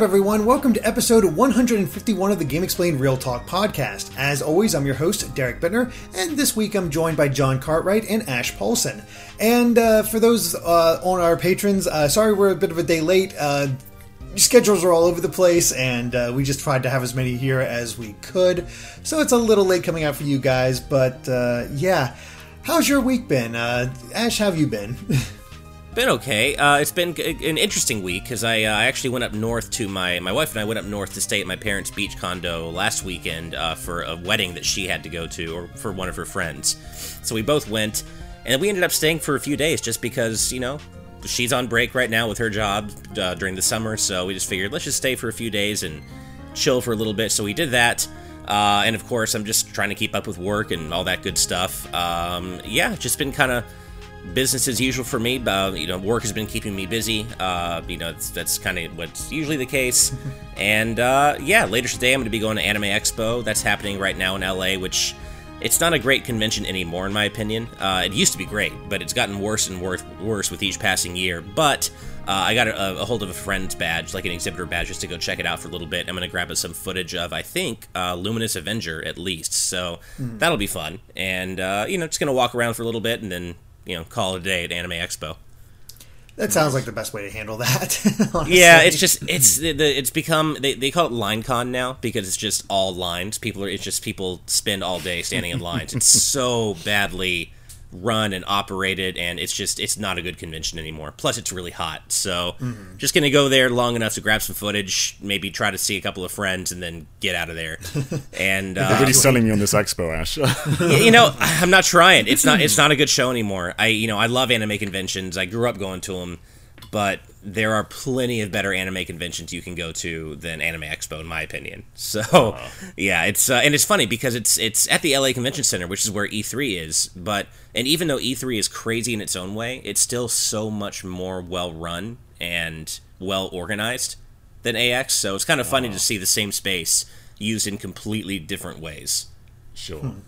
up, everyone? Welcome to episode 151 of the GameXplain Real Talk podcast. As always, I'm your host, Derek Bittner, and this week I'm joined by John Cartwright and Ash Paulson. And uh, for those uh, on our patrons, uh, sorry we're a bit of a day late. Uh, schedules are all over the place, and uh, we just tried to have as many here as we could. So it's a little late coming out for you guys, but uh, yeah. How's your week been? Ash, how have you been? Been okay. Uh, it's been an interesting week because I, uh, I actually went up north to my my wife and I went up north to stay at my parents' beach condo last weekend uh, for a wedding that she had to go to or for one of her friends. So we both went, and we ended up staying for a few days just because you know she's on break right now with her job uh, during the summer. So we just figured let's just stay for a few days and chill for a little bit. So we did that. Uh, and of course, I'm just trying to keep up with work and all that good stuff. Um, yeah, just been kind of business as usual for me. Uh, you know, work has been keeping me busy. Uh, you know, that's kind of what's usually the case. and uh, yeah, later today I'm going to be going to Anime Expo. That's happening right now in LA, which it's not a great convention anymore, in my opinion. Uh, it used to be great, but it's gotten worse and worse, worse with each passing year. But uh, I got a, a, hold of a friend's badge, like an exhibitor badge, just to go check it out for a little bit. I'm going to grab some footage of, I think, uh, Luminous Avenger at least. So mm. that'll be fun. And, you know, just going to walk around for a little bit and then you know call it a day at Anime Expo. That sounds like the best way to handle that. yeah, it's just it's it's become they, they call it line con now because it's just all lines. People are it's just people spend all day standing in lines. It's so badly run and operated and it's just it's not a good convention anymore. Plus it's really hot so mm-hmm. just gonna go there long enough to grab some footage maybe try to see a couple of friends and then get out of there. And uh, you're selling me on this expo ash. You know i'm not trying. It's not it's not a good show anymore. I you know i love anime conventions. I grew up going to them but there are plenty of better anime conventions you can go to than Anime Expo, in my opinion. So, uh yeah, it's uh, and it's funny because it's it's at the LA Convention Center, which is where E3 is. But and even though E3 is crazy in its own way, it's still so much more well run and well organized than AX. So it's kind of funny to see the same space used in completely different ways. Sure. Hmm.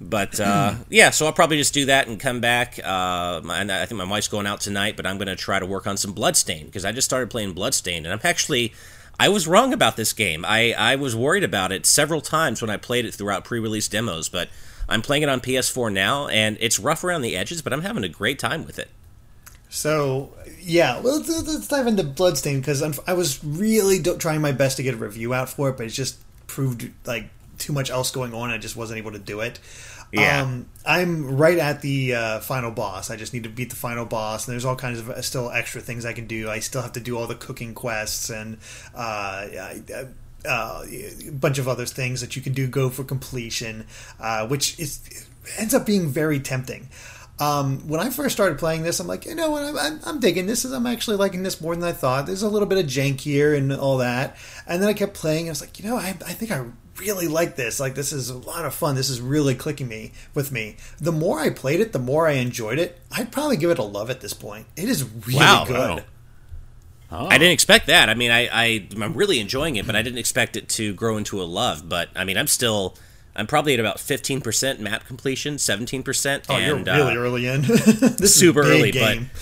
But uh, yeah, so I'll probably just do that and come back. Uh, my, I think my wife's going out tonight, but I'm going to try to work on some Bloodstain because I just started playing Bloodstain, and I'm actually I was wrong about this game. I I was worried about it several times when I played it throughout pre-release demos, but I'm playing it on PS4 now, and it's rough around the edges, but I'm having a great time with it. So yeah, well, let's, let's dive into Bloodstain because I was really trying my best to get a review out for it, but it just proved like too much else going on. I just wasn't able to do it. Yeah. Um, I'm right at the uh, final boss. I just need to beat the final boss, and there's all kinds of uh, still extra things I can do. I still have to do all the cooking quests and uh, uh, a bunch of other things that you can do go for completion, uh, which is ends up being very tempting. Um, when I first started playing this, I'm like, you know what, I'm, I'm, digging this. I'm actually liking this more than I thought. There's a little bit of jank here and all that. And then I kept playing. I was like, you know, I, I think I really like this. Like this is a lot of fun. This is really clicking me with me. The more I played it, the more I enjoyed it. I'd probably give it a love at this point. It is really wow. good. Oh. I didn't expect that. I mean, I, I I'm really enjoying it, but I didn't expect it to grow into a love. But I mean, I'm still I'm probably at about 15% map completion, 17%. Oh, and, you're really uh, early in. this super early, game. but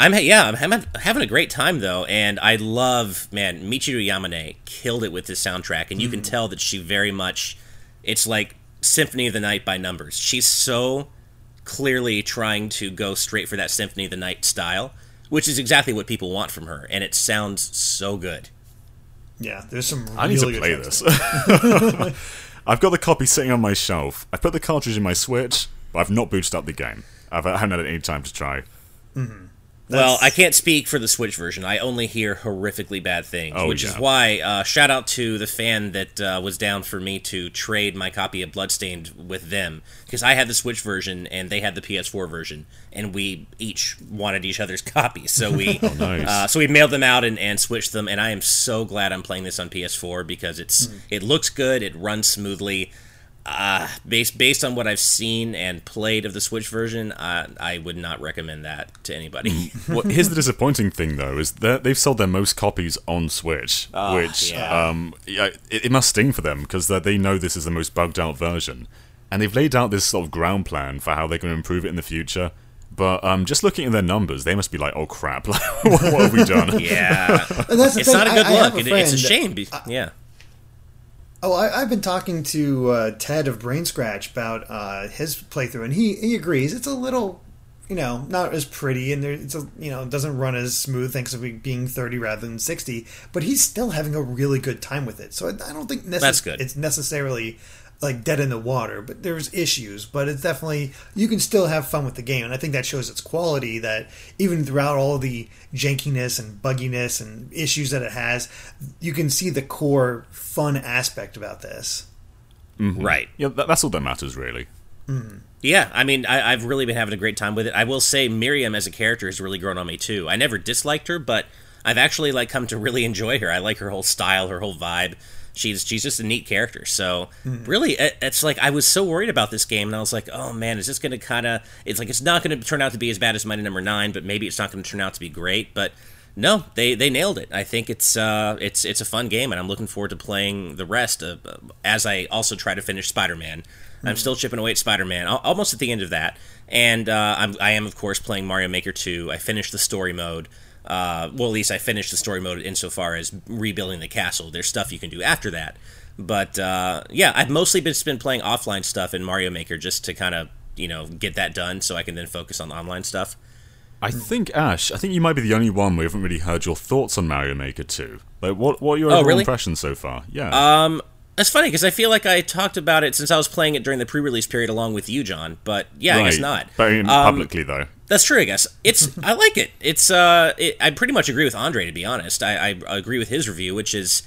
I'm yeah, I'm having a great time though, and I love man Michiru Yamane killed it with this soundtrack, and you mm. can tell that she very much it's like Symphony of the Night by numbers. She's so clearly trying to go straight for that Symphony of the Night style, which is exactly what people want from her, and it sounds so good. Yeah, there's some. I need to play this. I've got the copy sitting on my shelf. I put the cartridge in my Switch, but I've not booted up the game. I've, I haven't had any time to try. Mm-hmm. Well, I can't speak for the Switch version. I only hear horrifically bad things, oh, which yeah. is why uh, shout out to the fan that uh, was down for me to trade my copy of Bloodstained with them because I had the Switch version and they had the PS4 version, and we each wanted each other's copies. So we, oh, nice. uh, so we mailed them out and, and switched them. And I am so glad I'm playing this on PS4 because it's mm. it looks good, it runs smoothly uh, based based on what I've seen and played of the Switch version, uh, I would not recommend that to anybody. well, here's the disappointing thing, though, is that they've sold their most copies on Switch, oh, which yeah. um, yeah, it, it, must sting for them because they know this is the most bugged out version, and they've laid out this sort of ground plan for how they're going to improve it in the future. But um, just looking at their numbers, they must be like, "Oh crap! Like, what, what have we done?" Yeah, that's the it's thing, not a good I look. a It- it's a shame. be- yeah. Oh, I, I've been talking to uh, Ted of Brain Scratch about uh, his playthrough, and he, he agrees it's a little, you know, not as pretty, and there, it's a, you know, it doesn't run as smooth thanks to being thirty rather than sixty. But he's still having a really good time with it, so I, I don't think necess- That's good. it's necessarily like dead in the water. But there's issues, but it's definitely you can still have fun with the game, and I think that shows its quality. That even throughout all the jankiness and bugginess and issues that it has, you can see the core fun aspect about this. Mm-hmm. Right. Yeah, that, that's all that matters, really. Mm-hmm. Yeah, I mean, I, I've really been having a great time with it. I will say, Miriam as a character has really grown on me too. I never disliked her, but I've actually like come to really enjoy her. I like her whole style, her whole vibe. She's she's just a neat character. So really, it, it's like I was so worried about this game, and I was like, oh man, is this going to kind of? It's like it's not going to turn out to be as bad as Mighty Number Nine, but maybe it's not going to turn out to be great. But no, they they nailed it. I think it's uh it's it's a fun game, and I'm looking forward to playing the rest. Of, uh, as I also try to finish Spider Man. I'm still chipping away at Spider Man, almost at the end of that, and uh, I'm, I am of course playing Mario Maker 2. I finished the story mode. Uh, well, at least I finished the story mode insofar as rebuilding the castle. There's stuff you can do after that, but uh, yeah, I've mostly been, been playing offline stuff in Mario Maker just to kind of you know get that done, so I can then focus on the online stuff. I think Ash, I think you might be the only one we haven't really heard your thoughts on Mario Maker 2. Like, what what are your Oh, overall really? impressions so far? Yeah. Um, That's funny because I feel like I talked about it since I was playing it during the pre-release period along with you, John. But yeah, I guess not. But Um, publicly though. That's true, I guess. It's I like it. It's uh it, I pretty much agree with Andre to be honest. I, I agree with his review, which is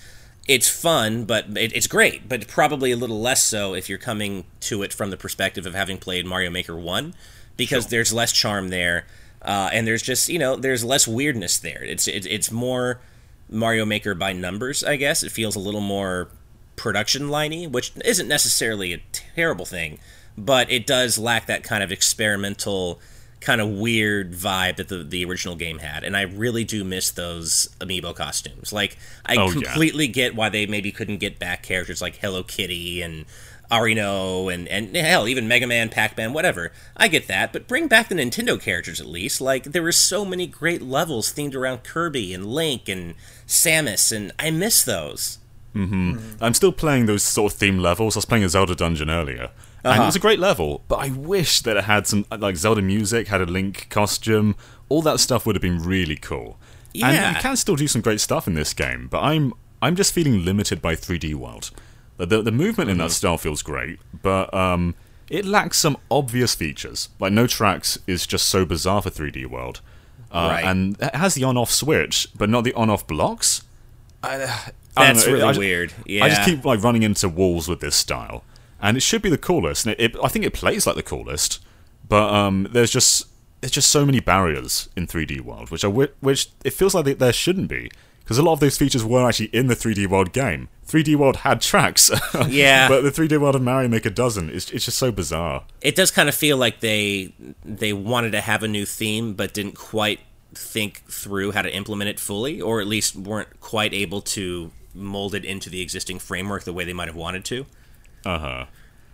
it's fun, but it, it's great, but probably a little less so if you're coming to it from the perspective of having played Mario Maker 1 because there's less charm there. Uh, and there's just, you know, there's less weirdness there. It's it, it's more Mario Maker by numbers, I guess. It feels a little more production liney, which isn't necessarily a terrible thing, but it does lack that kind of experimental, kind of weird vibe that the, the original game had. And I really do miss those amiibo costumes. Like, I Oh, yeah. completely get why they maybe couldn't get back characters like Hello Kitty and Arino and, and hell, even Mega Man, Pac Man, whatever. I get that, but bring back the Nintendo characters at least. Like, there were so many great levels themed around Kirby and Link and Samus, and I miss those. Mm-hmm. I'm still playing those sort of theme levels. I was playing a Zelda dungeon earlier. And Uh-huh. it was a great level, but I wish that it had some like Zelda music, had a Link costume. All that stuff would have been really cool. And Yeah. you can still do some great stuff in this game, but I'm I'm just feeling limited by 3D World. The the, movement in that Mm-hmm. style feels great, but um, it lacks some obvious features. Like no tracks is just so bizarre for 3D World. Uh, Right. And it has the on-off switch, but not the on-off blocks. I, That's know, really I just- weird. Yeah. I just keep like running into walls with this style, and it should be the coolest. And it, it, I think it plays like the coolest, but um, there's just there's just so many barriers in 3D World, which I which it feels like there shouldn't be, because a lot of those features were actually in the 3D World game. 3D World had tracks, Yeah. but the 3D World of Mario Maker doesn't. It's it's just so bizarre. it does kind of feel like they they wanted to have a new theme but didn't quite think through how to implement it fully or at least weren't quite able to mold it into the existing framework the way they might have wanted to Uh huh.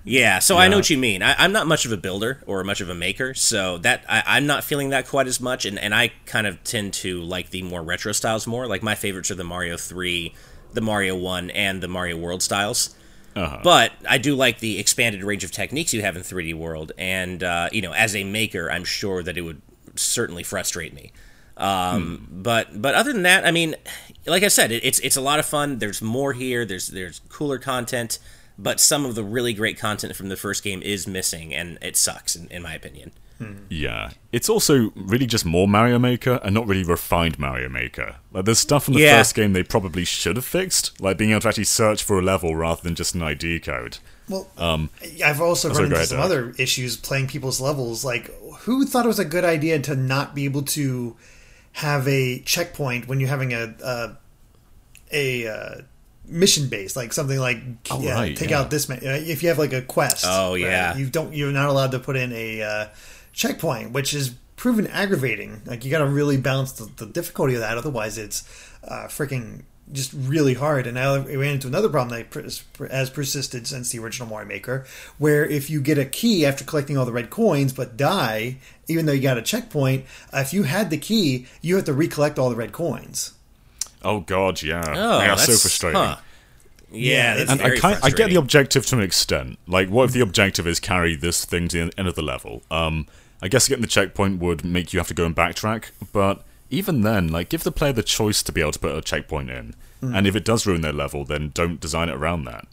yeah so i know what you mean I, i'm not much of a builder or much of a maker so that I, i'm not feeling that quite as much and, and i kind of tend to like the more retro styles more like my favorites are the mario 3 the mario 1 and the mario world styles Uh-huh. but I do like the expanded range of techniques you have in 3D World, and uh, you know, as a maker, I'm sure that it would certainly frustrate me. Um, But but other than that, I mean, like I said, it, it's it's a lot of fun. There's more here. There's there's cooler content, but some of the really great content from the first game is missing, and it sucks, in, in my opinion. Yeah, it's also really just more Mario Maker and not really refined Mario Maker. Like there's stuff from the Yeah. first game they probably should have fixed, like being able to actually search for a level rather than just an ID code. Well, I've also run into some other issues playing people's levels. Like, who thought it was a good idea to not be able to have a checkpoint when you're having a a, a uh, mission base, like something like Oh, yeah, right, take yeah. out this man. uh, If you have like a quest, Oh, right, yeah. you don't. You're not allowed to put in a uh, checkpoint, which is proven aggravating. Like, you got to really balance the, the difficulty of that. Otherwise, it's uh, freaking just really hard. And I ran into another problem that has persisted since the original Mario Maker, where if you get a key after collecting all the red coins but die, even though you got a checkpoint, if you had the key, you have to recollect all the red coins. Oh God, yeah, Oh, yeah, so frustrating. huh. Yeah, that's And I, kind, I get the objective to an extent. Like, what if the objective is carry this thing to the end of the level? Um, I guess getting the checkpoint would make you have to go and backtrack, but even then, like, give the player the choice to be able to put a checkpoint in. And if it does ruin their level, then don't design it around that.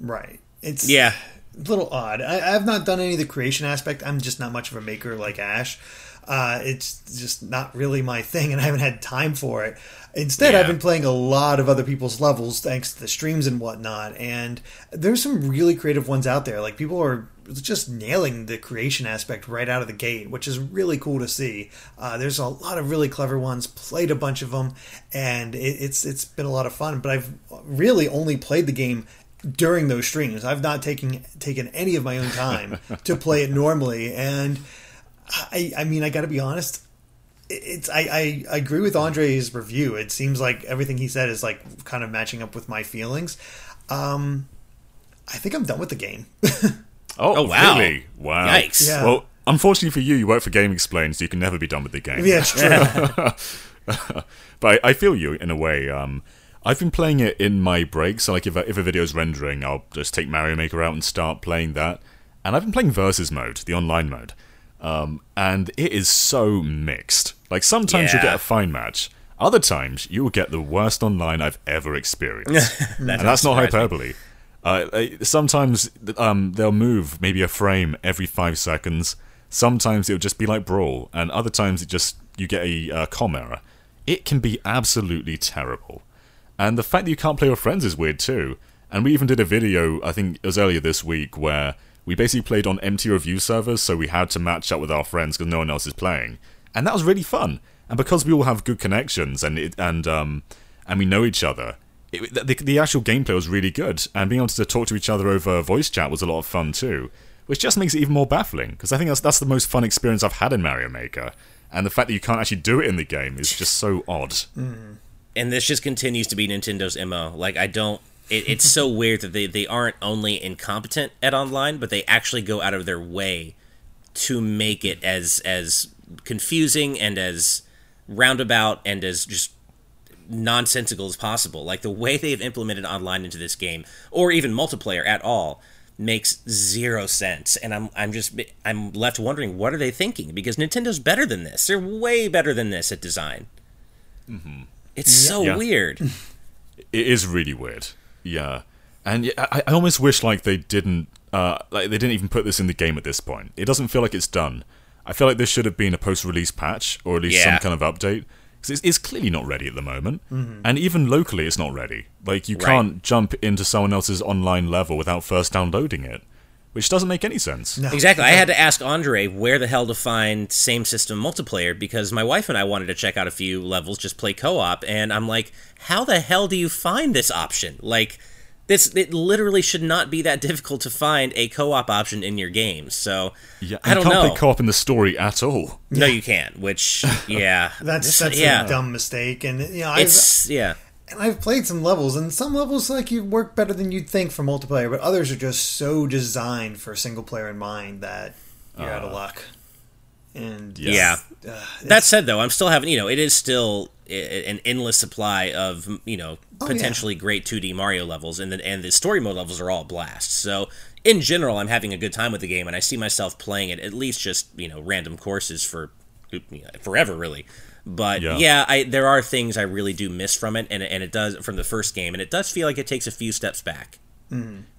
Right. It's Yeah. a little odd. I, I've not done any of the creation aspect. I'm just not much of a maker like Ash. Uh, it's just not really my thing, and I haven't had time for it. Instead, Yeah. I've been playing a lot of other people's levels thanks to the streams and whatnot. And there's some really creative ones out there. Like people are just nailing the creation aspect right out of the gate, which is really cool to see. Uh, there's a lot of really clever ones. Played a bunch of them, and it, it's it's been a lot of fun. But I've really only played the game during those streams. I've not taken taken any of my own time to play it normally, and I I mean I got to be honest. It's I, I I agree with Andre's review. It seems like everything he said is like kind of matching up with my feelings. Um, I think I'm done with the game. Oh, Oh, wow. Really? Wow. Yikes. Yeah. Well, unfortunately for you, you work for GameXplain, so you can never be done with the game. yeah, it's true. but I, I feel you in a way. Um, I've been playing it in my breaks. So like if a, if a video's rendering, I'll just take Mario Maker out and start playing that. And I've been playing versus mode, the online mode, um, and it is so mixed. Like sometimes you'll get a fine match, other times you will get the worst online I've ever experienced. And that's not hyperbole. Uh, sometimes um, they'll move maybe a frame every five seconds. Sometimes it'll just be like brawl, and other times it just you get a uh, com error. It can be absolutely terrible, and the fact that you can't play with friends is weird too. And we even did a video, I think it was earlier this week, where we basically played on empty review servers, so we had to match up with our friends because no one else is playing, and that was really fun. And because we all have good connections and it, and um, and we know each other, it, the, the actual gameplay was really good, and being able to talk to each other over voice chat was a lot of fun too, which just makes it even more baffling because I think that's that's the most fun experience I've had in Mario Maker, and the fact that you can't actually do it in the game is just so odd. and this just continues to be Nintendo's mo. Like I don't. It, it's so weird that they they aren't only incompetent at online, but they actually go out of their way to make it as as confusing and as roundabout and as just nonsensical as possible. Like the way they've implemented online into this game, or even multiplayer at all, makes zero sense. And I'm I'm just I'm left wondering what are they thinking? Because Nintendo's better than this. They're way better than this at design. Mm-hmm. It's so Yeah. weird. It is really weird, yeah, and yeah, I, I almost wish like they didn't uh, like they didn't even put this in the game at this point. It doesn't feel like it's done. I feel like this should have been a post-release patch or at least Yeah. some kind of update. 'Cause It's, it's clearly not ready at the moment, and even locally, it's not ready. Like you Right. can't jump into someone else's online level without first downloading it, which doesn't make any sense. No. Exactly. I had to ask Andre where the hell to find same system multiplayer because my wife and I wanted to check out a few levels, just play co-op, and I'm like, how the hell do you find this option? Like this it literally should not be that difficult to find a co-op option in your games. So Yeah, I don't you can't know. play co-op in the story at all. no, you can't. Which yeah, That's This- that's yeah. a dumb mistake, and you know I've, yeah. And I've played some levels, and some levels like you work better than you'd think for multiplayer, but others are just so designed for single player in mind that you're out of luck. And Yeah. Yeah. uh, That said, though, I'm still having you know it is still an endless supply of you know Oh, yeah. potentially great 2D Mario levels, and the and the story mode levels are all blast. So in general, I'm having a good time with the game, and I see myself playing it at least just you know random courses for forever, really. But Yeah. yeah, I there are things I really do miss from it, and and it does from the first game, and it does feel like it takes a few steps back.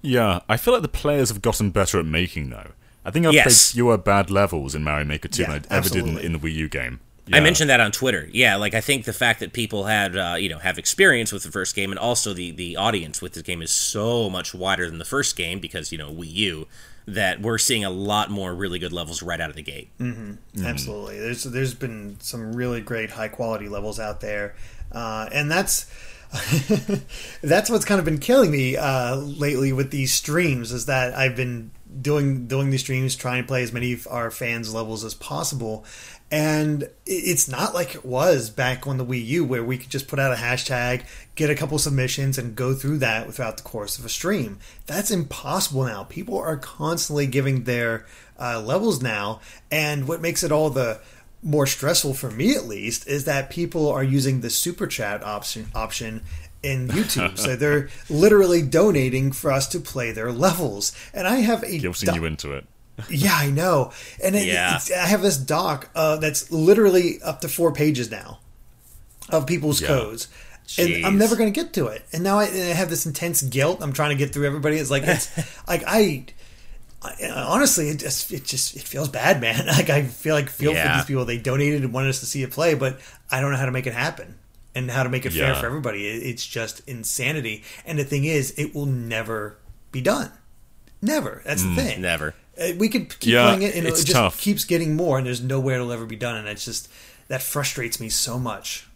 Yeah, I feel like the players have gotten better at making though. I think I've Yes. played fewer bad levels in Mario Maker 2 Yeah, than I ever did in, in the Wii U game. I mentioned that on Twitter. Yeah, like I think the fact that people had uh, you know have experience with the first game, and also the the audience with this game is so much wider than the first game because you know Wii U that we're seeing a lot more really good levels right out of the gate. Absolutely. There's there's been some really great high quality levels out there, uh, and that's that's what's kind of been killing me uh, lately with these streams is that I've been doing doing these streams, trying to play as many of our fans' levels as possible. And it's not like it was back on the Wii U, where we could just put out a hashtag, get a couple submissions, and go through that throughout the course of a stream. That's impossible now. People are constantly giving their uh, levels now, and what makes it all the more stressful for me at least is that people are using the super chat option option in YouTube. so they're literally donating for us to play their levels. And I have a Guilting you into it. Yeah, I know. And it, Yeah. I have this doc uh, that's literally up to four pages now of people's Yeah. codes. And I'm never going to get to it. And now I, and I have this intense guilt. I'm trying to get through everybody. It's like it's like I, I honestly it just it just it feels bad, man. Like I feel like feel for these people. They donated and wanted us to see it play, but I don't know how to make it happen and how to make it fair for everybody. It, it's just insanity. And the thing is, it will never be done. Never. That's the thing. Never. Uh, we could keep Yeah, playing it, and it just tough. keeps getting more, and there's nowhere it'll ever be done, and it's just that frustrates me so much.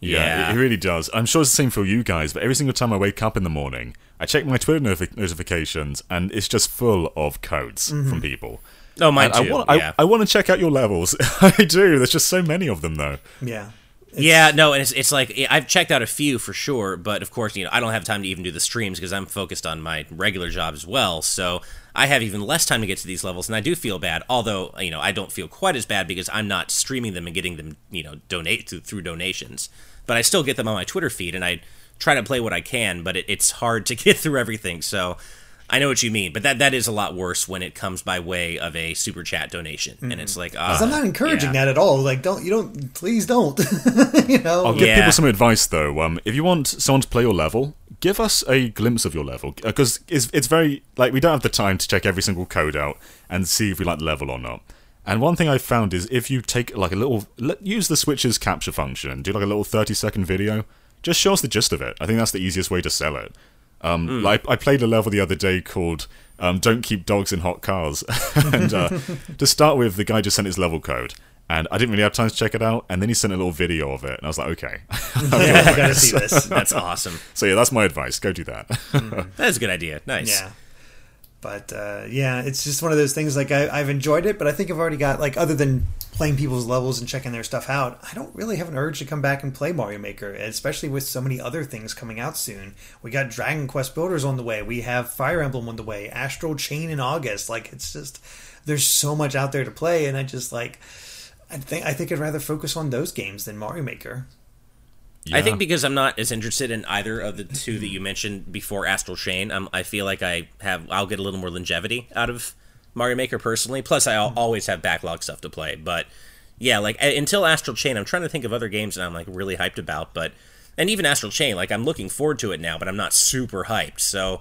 Yeah, Yeah. It, it really does. I'm sure it's the same for you guys, but every single time I wake up in the morning, I check my Twitter notifi- notifications, and it's just full of codes Mm-hmm. from people. Oh, mine And too. I want, yeah. I, I want to check out your levels. I do. There's just so many of them, though. Yeah, yeah, no, and it's, it's like I've checked out a few for sure, but of course, you know, I don't have time to even do the streams because I'm focused on my regular job as well. So I have even less time to get to these levels, and I do feel bad. Although, you know, I don't feel quite as bad because I'm not streaming them and getting them, you know, donate through, through donations. But I still get them on my Twitter feed, and I try to play what I can. But it, it's hard to get through everything. So I know what you mean, but that that is a lot worse when it comes by way of a super chat donation, and it's like, ah, 'Cause I'm not encouraging yeah. that at all. Like, don't you don't please don't. you know, I'll give Yeah. people some advice though. Um, if you want someone to play your level, give us a glimpse of your level because it's it's very like we don't have the time to check every single code out and see if we like the level or not. And one thing I've found is if you take like a little let, use the switches capture function, do like a little thirty second video, just show us the gist of it. I think that's the easiest way to sell it. Um, like I played a level the other day called um, "Don't Keep Dogs in Hot Cars," and uh, to start with, the guy just sent his level code, and I didn't really have time to check it out. And then he sent a little video of it, and I was like, "Okay." yeah, I gotta see this. That's awesome. so yeah, that's my advice. Go do that. That's a good idea. Nice. Yeah. But uh, yeah, it's just one of those things. Like I, I've enjoyed it, but I think I've already got like other than playing people's levels and checking their stuff out, I don't really have an urge to come back and play Mario Maker, especially with so many other things coming out soon. We got Dragon Quest Builders on the way. We have Fire Emblem on the way. Astral Chain in August. Like it's just there's so much out there to play, and I just like I think I think I'd rather focus on those games than Mario Maker. I think because I'm not as interested in either of the two that you mentioned before Astral Chain, um, I feel like I have I'll get a little more longevity out of Mario Maker personally. Plus, I al- always have backlog stuff to play. But yeah, like until Astral Chain, I'm trying to think of other games that I'm like really hyped about. But and even Astral Chain, like I'm looking forward to it now, but I'm not super hyped. So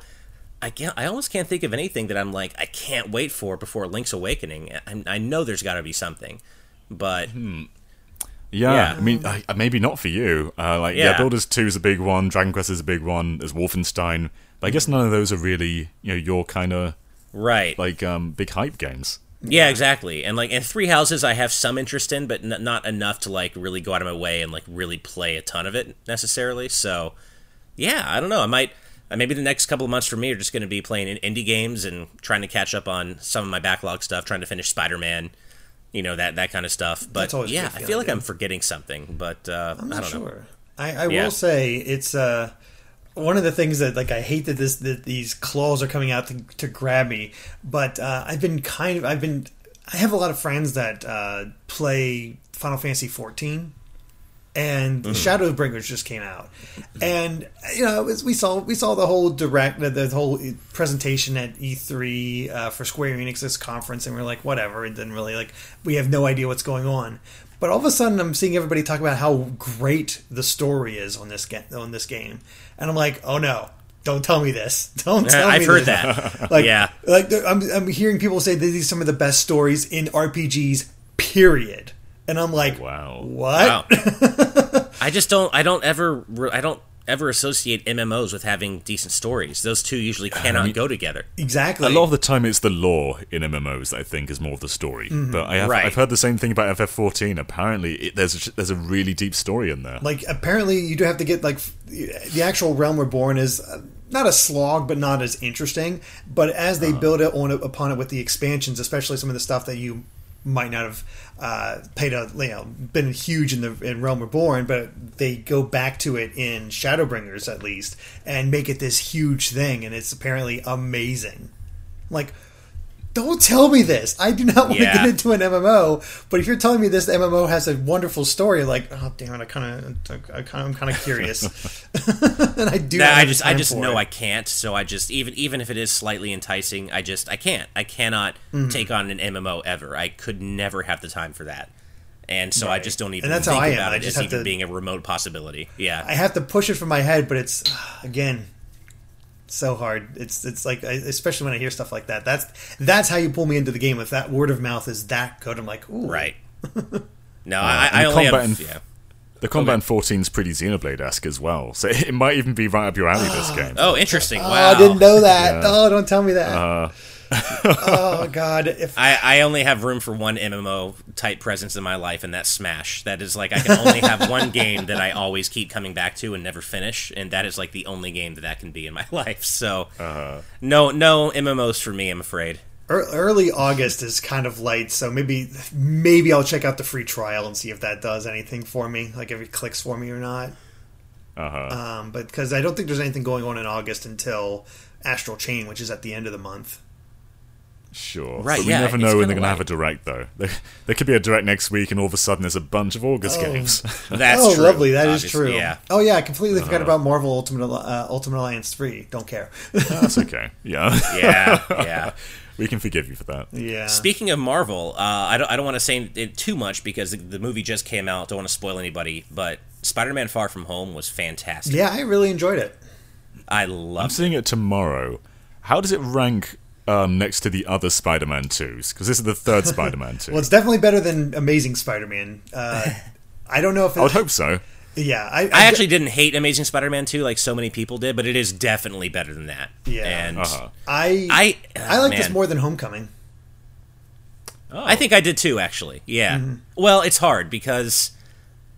I can't. I almost can't think of anything that I'm like I can't wait for before Link's Awakening. I, I know there's got to be something, but Yeah, Yeah. I mean, I, maybe not for you. Uh, like, yeah. Yeah. Builders Two is a big one. Dragon Quest is a big one. There's Wolfenstein, but I guess none of those are really, you know, your kind of right. like um, big hype games. Yeah, exactly. And like, and Three Houses, I have some interest in, but n- not enough to like really go out of my way and like really play a ton of it necessarily. So, yeah, I don't know. I might. uh, Maybe the next couple of months for me are just going to be playing indie games and trying to catch up on some of my backlog stuff, trying to finish Spider Man, you know that that kind of stuff. But That's yeah, I feel like. I'm forgetting something, but uh, I'm I not don't know. sure. I, I Yeah. will say it's uh, one of the things that like I hate that this that these claws are coming out to, to grab me. But uh, I've been kind of I've been I have a lot of friends that uh, play Final Fantasy 14. And Mm-hmm. Shadowbringers just came out, and you know it was, we saw we saw the whole direct the, the whole presentation at E3 uh, for Square Enix's conference, and we are like, whatever. It didn't really like we have no idea what's going on. But all of a sudden, I'm seeing everybody talk about how great the story is on this ga- on this game, and I'm like, oh no, don't tell me this. Don't tell me. I've heard this. that. Like, Yeah. like I'm I'm hearing people say these are some of the best stories in RPGs. Period. And I'm like, Wow. what? Wow. I just don't. I don't ever. I don't ever associate MMOs with having decent stories. Those two usually um, cannot go together. Exactly. A lot of the time, it's the lore in MMOs that I think is more of the story. Mm-hmm. But I have, Right. I've heard the same thing about FF14. Apparently, it, there's a, there's a really deep story in there. like apparently you do have to get like the actual realm reborn is uh, not a slog, but not as interesting. But as they uh-huh. build it on upon it with the expansions, especially some of the stuff that you might not have uh, paid a you know been huge in the in Realm Reborn, but they go back to it in Shadowbringers at least and make it this huge thing, and it's apparently amazing. Like, don't tell me this. I do not want Yeah. to get into an MMO, but if you're telling me this MMO has a wonderful story, like, oh damn it, I kind of, I kind of, I'm kind of curious, and I do. Nah, I just I just know it. I can't. So I just even even if it is slightly enticing, I just I can't. I cannot Mm-hmm. take on an MMO ever. I could never have the time for that. And so I just don't even And that's think how I am. about it just as even to- being a remote possibility. Yeah. I have to push it from my head, but it's again so hard. It's it's like especially when I hear stuff like that. That's that's how you pull me into the game. If that word of mouth is that good, I'm like, ooh, right. No, I, I only combat have in- yeah. The combat in 14 is pretty Xenoblade esque as well, so it might even be right up your alley. This game. Oh, interesting. Oh, wow. I didn't know that. Yeah. Oh, don't tell me that. Uh, oh God, if I, I only have room for one MMO type presence in my life, and that's Smash. That is like I can only have one game that I always keep coming back to and never finish, and that is like the only game that that can be in my life. So no no MMOs for me, I'm afraid. early August is kind of light, so maybe maybe I'll check out the free trial and see if that does anything for me, like if it clicks for me or not. uh-huh. Um, but because I don't think there's anything going on in August until Astral Chain, which is at the end of the month. Sure. Right, But we yeah, never know when they're going to have a direct, though. There, there could be a direct next week, and all of a sudden there's a bunch of August Oh. games. That's oh, true. lovely! That is Obviously, true. Yeah. Oh yeah, I completely forgot about Marvel Ultimate uh, Ultimate Alliance three. Don't care. That's okay. Yeah. Yeah, yeah. we can forgive you for that. yeah. Speaking of Marvel, uh, I don't, I don't want to say it too much because the, the movie just came out. Don't want to spoil anybody, but Spider-Man: Far From Home was fantastic. yeah, I really enjoyed it. I I'm seeing it tomorrow. How does it rank um, next to the other Spider-Man 2s? Because this is the third Spider-Man 2. Well, it's definitely better than Amazing Spider-Man. Uh, I don't know if it, I would hope so. Yeah, I, I actually didn't hate Amazing Spider-Man 2 like so many people did, but it is definitely better than that. Yeah. and Uh-huh. I I I like this more than Homecoming. I think I did too, actually. Yeah. Mm-hmm. Well, it's hard because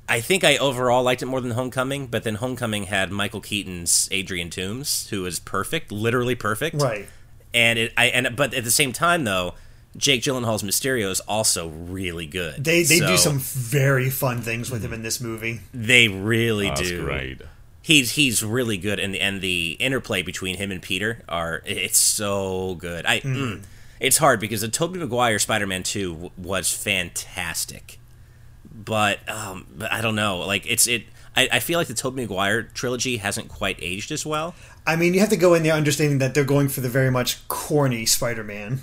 I think I overall liked it more than Homecoming, but then Homecoming had Michael Keaton's Adrian Toomes, who is perfect, literally perfect. Right. And it, I and but at the same time though, Jake Gyllenhaal's Mysterio is also really good. They they do some very fun things with him in this movie. They really That's do. great. He's he's really good, and the and the interplay between him and Peter are it's so good. I mm, it's hard because the Tobey Maguire Spider-Man Two w- was fantastic, but um, but I don't know. Like it's it. I, I feel like the Tobey Maguire trilogy hasn't quite aged as well. I mean, you have to go in there understanding that they're going for the very much corny Spider-Man.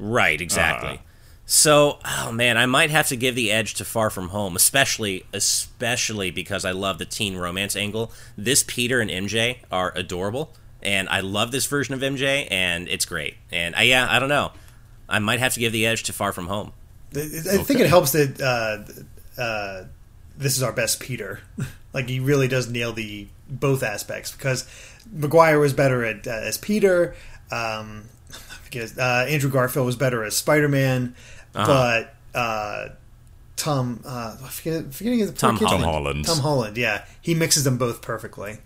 Right, exactly. Uh-huh. So, oh man, I might have to give the edge to Far From Home, especially especially because I love the teen romance angle. This Peter and MJ are adorable, and I love this version of MJ, and it's great. And I, yeah, I don't know, I might have to give the edge to Far From Home. I I think it helps that uh, uh, this is our best Peter. like he really does nail the both aspects because Maguire was better at uh, as Peter. Um, forget, uh, Andrew Garfield was better as Spider Man, but uh, Tom uh, forget, forgetting his Tom name. Holland. Tom Holland, yeah, he mixes them both perfectly.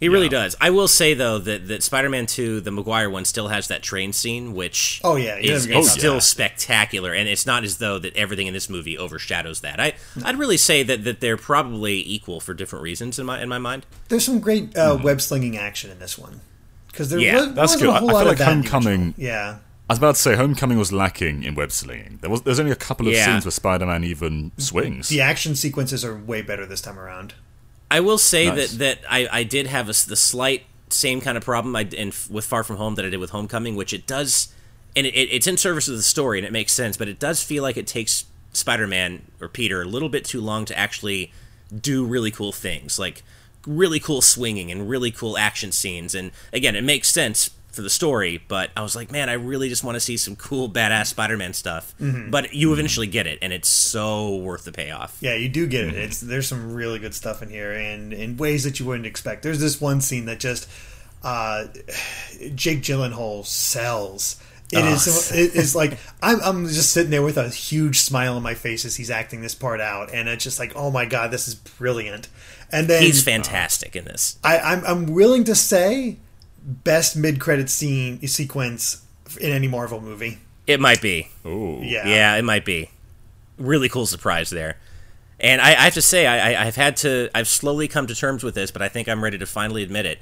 He really Yeah. does. I will say though that, that Spider-Man Two, the Maguire one, still has that train scene, which Oh, yeah, you is, never get that. still Yeah. spectacular, and it's not as though that everything in this movie overshadows that. I I'd really say that, that they're probably equal for different reasons in my in my mind. There's some great uh, web slinging action in this one because there Yeah, was, Mm-hmm. that's wasn't good. a I- whole I lot feel of like that Homecoming- Yeah, I was about to say Homecoming was lacking in web slinging. There was there's only a couple of Yeah. scenes where Spider-Man even swings. the action sequences are way better this time around. I will say Nice. that that I, I did have a the slight same kind of problem I in with Far From Home that I did with Homecoming, which it does, and it, it's in service of the story and it makes sense, but it does feel like it takes Spider-Man or Peter a little bit too long to actually do really cool things, like really cool swinging and really cool action scenes. And again, it makes sense for the story, but I was like, man, I really just want to see some cool, badass Spider-Man stuff. But you eventually get it, and it's so worth the payoff. Yeah, you do get it. It's there's some really good stuff in here, and in ways that you wouldn't expect. There's this one scene that just uh, Jake Gyllenhaal sells. It is. It is like I'm. I'm just sitting there with a huge smile on my face as he's acting this part out, and it's just like, oh my god, this is brilliant. And then He's fantastic in this. I, I'm I'm willing to say best mid-credit scene sequence in any Marvel movie. It might be. Ooh. Yeah. Yeah, it might be. Really cool surprise there. And I, I have to say, I, I- I've had to, I've slowly come to terms with this, but I think I'm ready to finally admit it.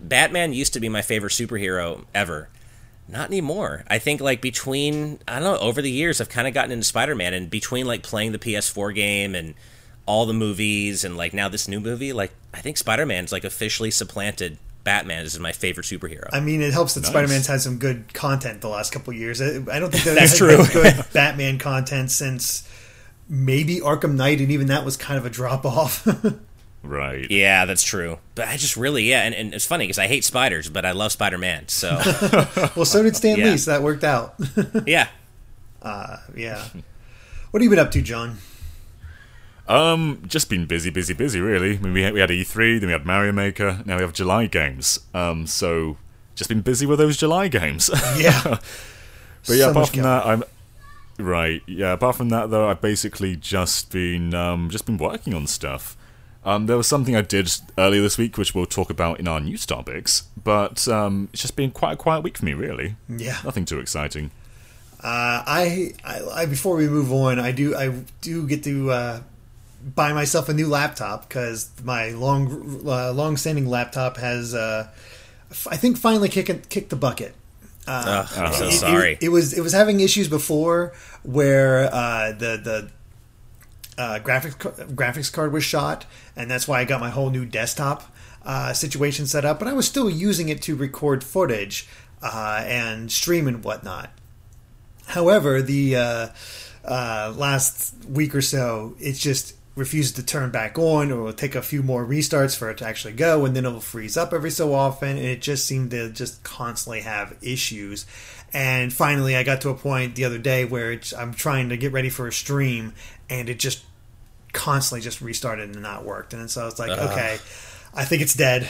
Batman used to be my favorite superhero ever. Not anymore. I think, like, between, I don't know, over the years, I've kind of gotten into Spider Man, and between, like, playing the PS4 game and all the movies, and, like, now this new movie, like, I think Spider Man's, like, officially supplanted Batman is my favorite superhero. I mean, it helps that Nice. Spider-Man's had some good content the last couple of years. I I don't think that That's true. good Batman content since maybe Arkham Knight, and even that was kind of a drop off. Right. Yeah, that's true. But I just really, yeah, and, and it's funny because I hate spiders, but I love Spider Man. So, well, so did Stan Yeah. Lee, so that worked out. yeah. Uh, yeah. What have you been up to, John? Um, just been busy, busy, busy. Really. I mean, we had, we had E3, then we had Mario Maker. Now we have July games. Um, so just been busy with those July games. Yeah. But yeah, So apart much from that, I'm right. Yeah, apart from that though, I've basically just been um, just been working on stuff. Um, there was something I did earlier this week, which we'll talk about in our news topics. But um, it's just been quite a quiet week for me, really. Yeah. Nothing too exciting. Uh, I, I, I before we move on, I do I do get to uh, buy myself a new laptop because my long uh, long standing laptop has uh, I think finally kicked kicked the bucket. Ugh, I'm so It- it- sorry. It, was it was having issues before where uh, the the uh, graphics graphics card was shot, and that's why I got my whole new desktop uh, situation set up. But I was still using it to record footage uh, and stream and whatnot. However, the uh, uh, last week or so, it's just refuses to turn back on, or it'll take a few more restarts for it to actually go, and then it'll freeze up every so often. And it just seemed to just constantly have issues. And finally, I got to a point the other day where it's, I'm trying to get ready for a stream, and it just constantly just restarted and not worked. And so I was like, okay, I think it's dead.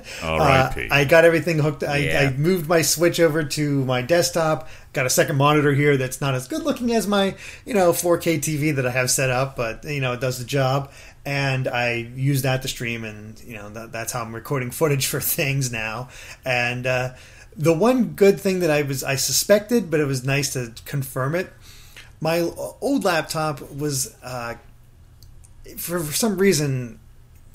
Uh, R.I.P. I got everything hooked. I, Yeah. I moved my Switch over to my desktop. Got a second monitor here that's not as good looking as my, you know, 4K TV that I have set up, but you know, it does the job. And I use that to stream, and you know, that, that's how I'm recording footage for things now. And uh, the one good thing that I was I suspected, but it was nice to confirm it. My old laptop was, uh, for, for some reason,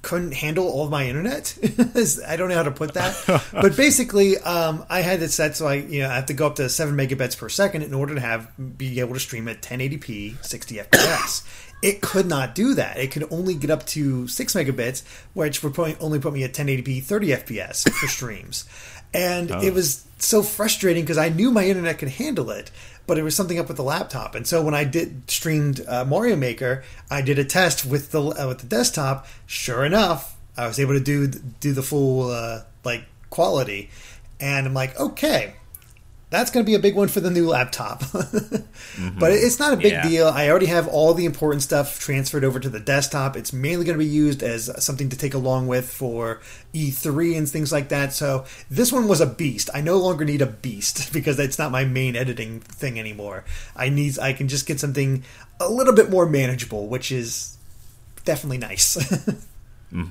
couldn't handle all my internet. I don't know how to put that, but basically, um, I had it set so I, you know, I have to go up to seven megabits per second in order to have be able to stream at 1080p, 60 FPS. It could not do that. It could only get up to six megabits, which would probably only put me at 1080p, 30 FPS for streams. And it was so frustrating because I knew my internet could handle it, but it was something up with the laptop. And so when I did streamed uh, Mario Maker, I did a test with the uh, with the desktop. Sure enough, I was able to do do the full uh, like quality, and I'm like, okay, that's going to be a big one for the new laptop. But mm-hmm. it's not a big Yeah. deal. I already have all the important stuff transferred over to the desktop. It's mainly going to be used as something to take along with for E3 and things like that. So this one was a beast. I no longer need a beast because that's not my main editing thing anymore. I need I can just get something a little bit more manageable, which is definitely nice.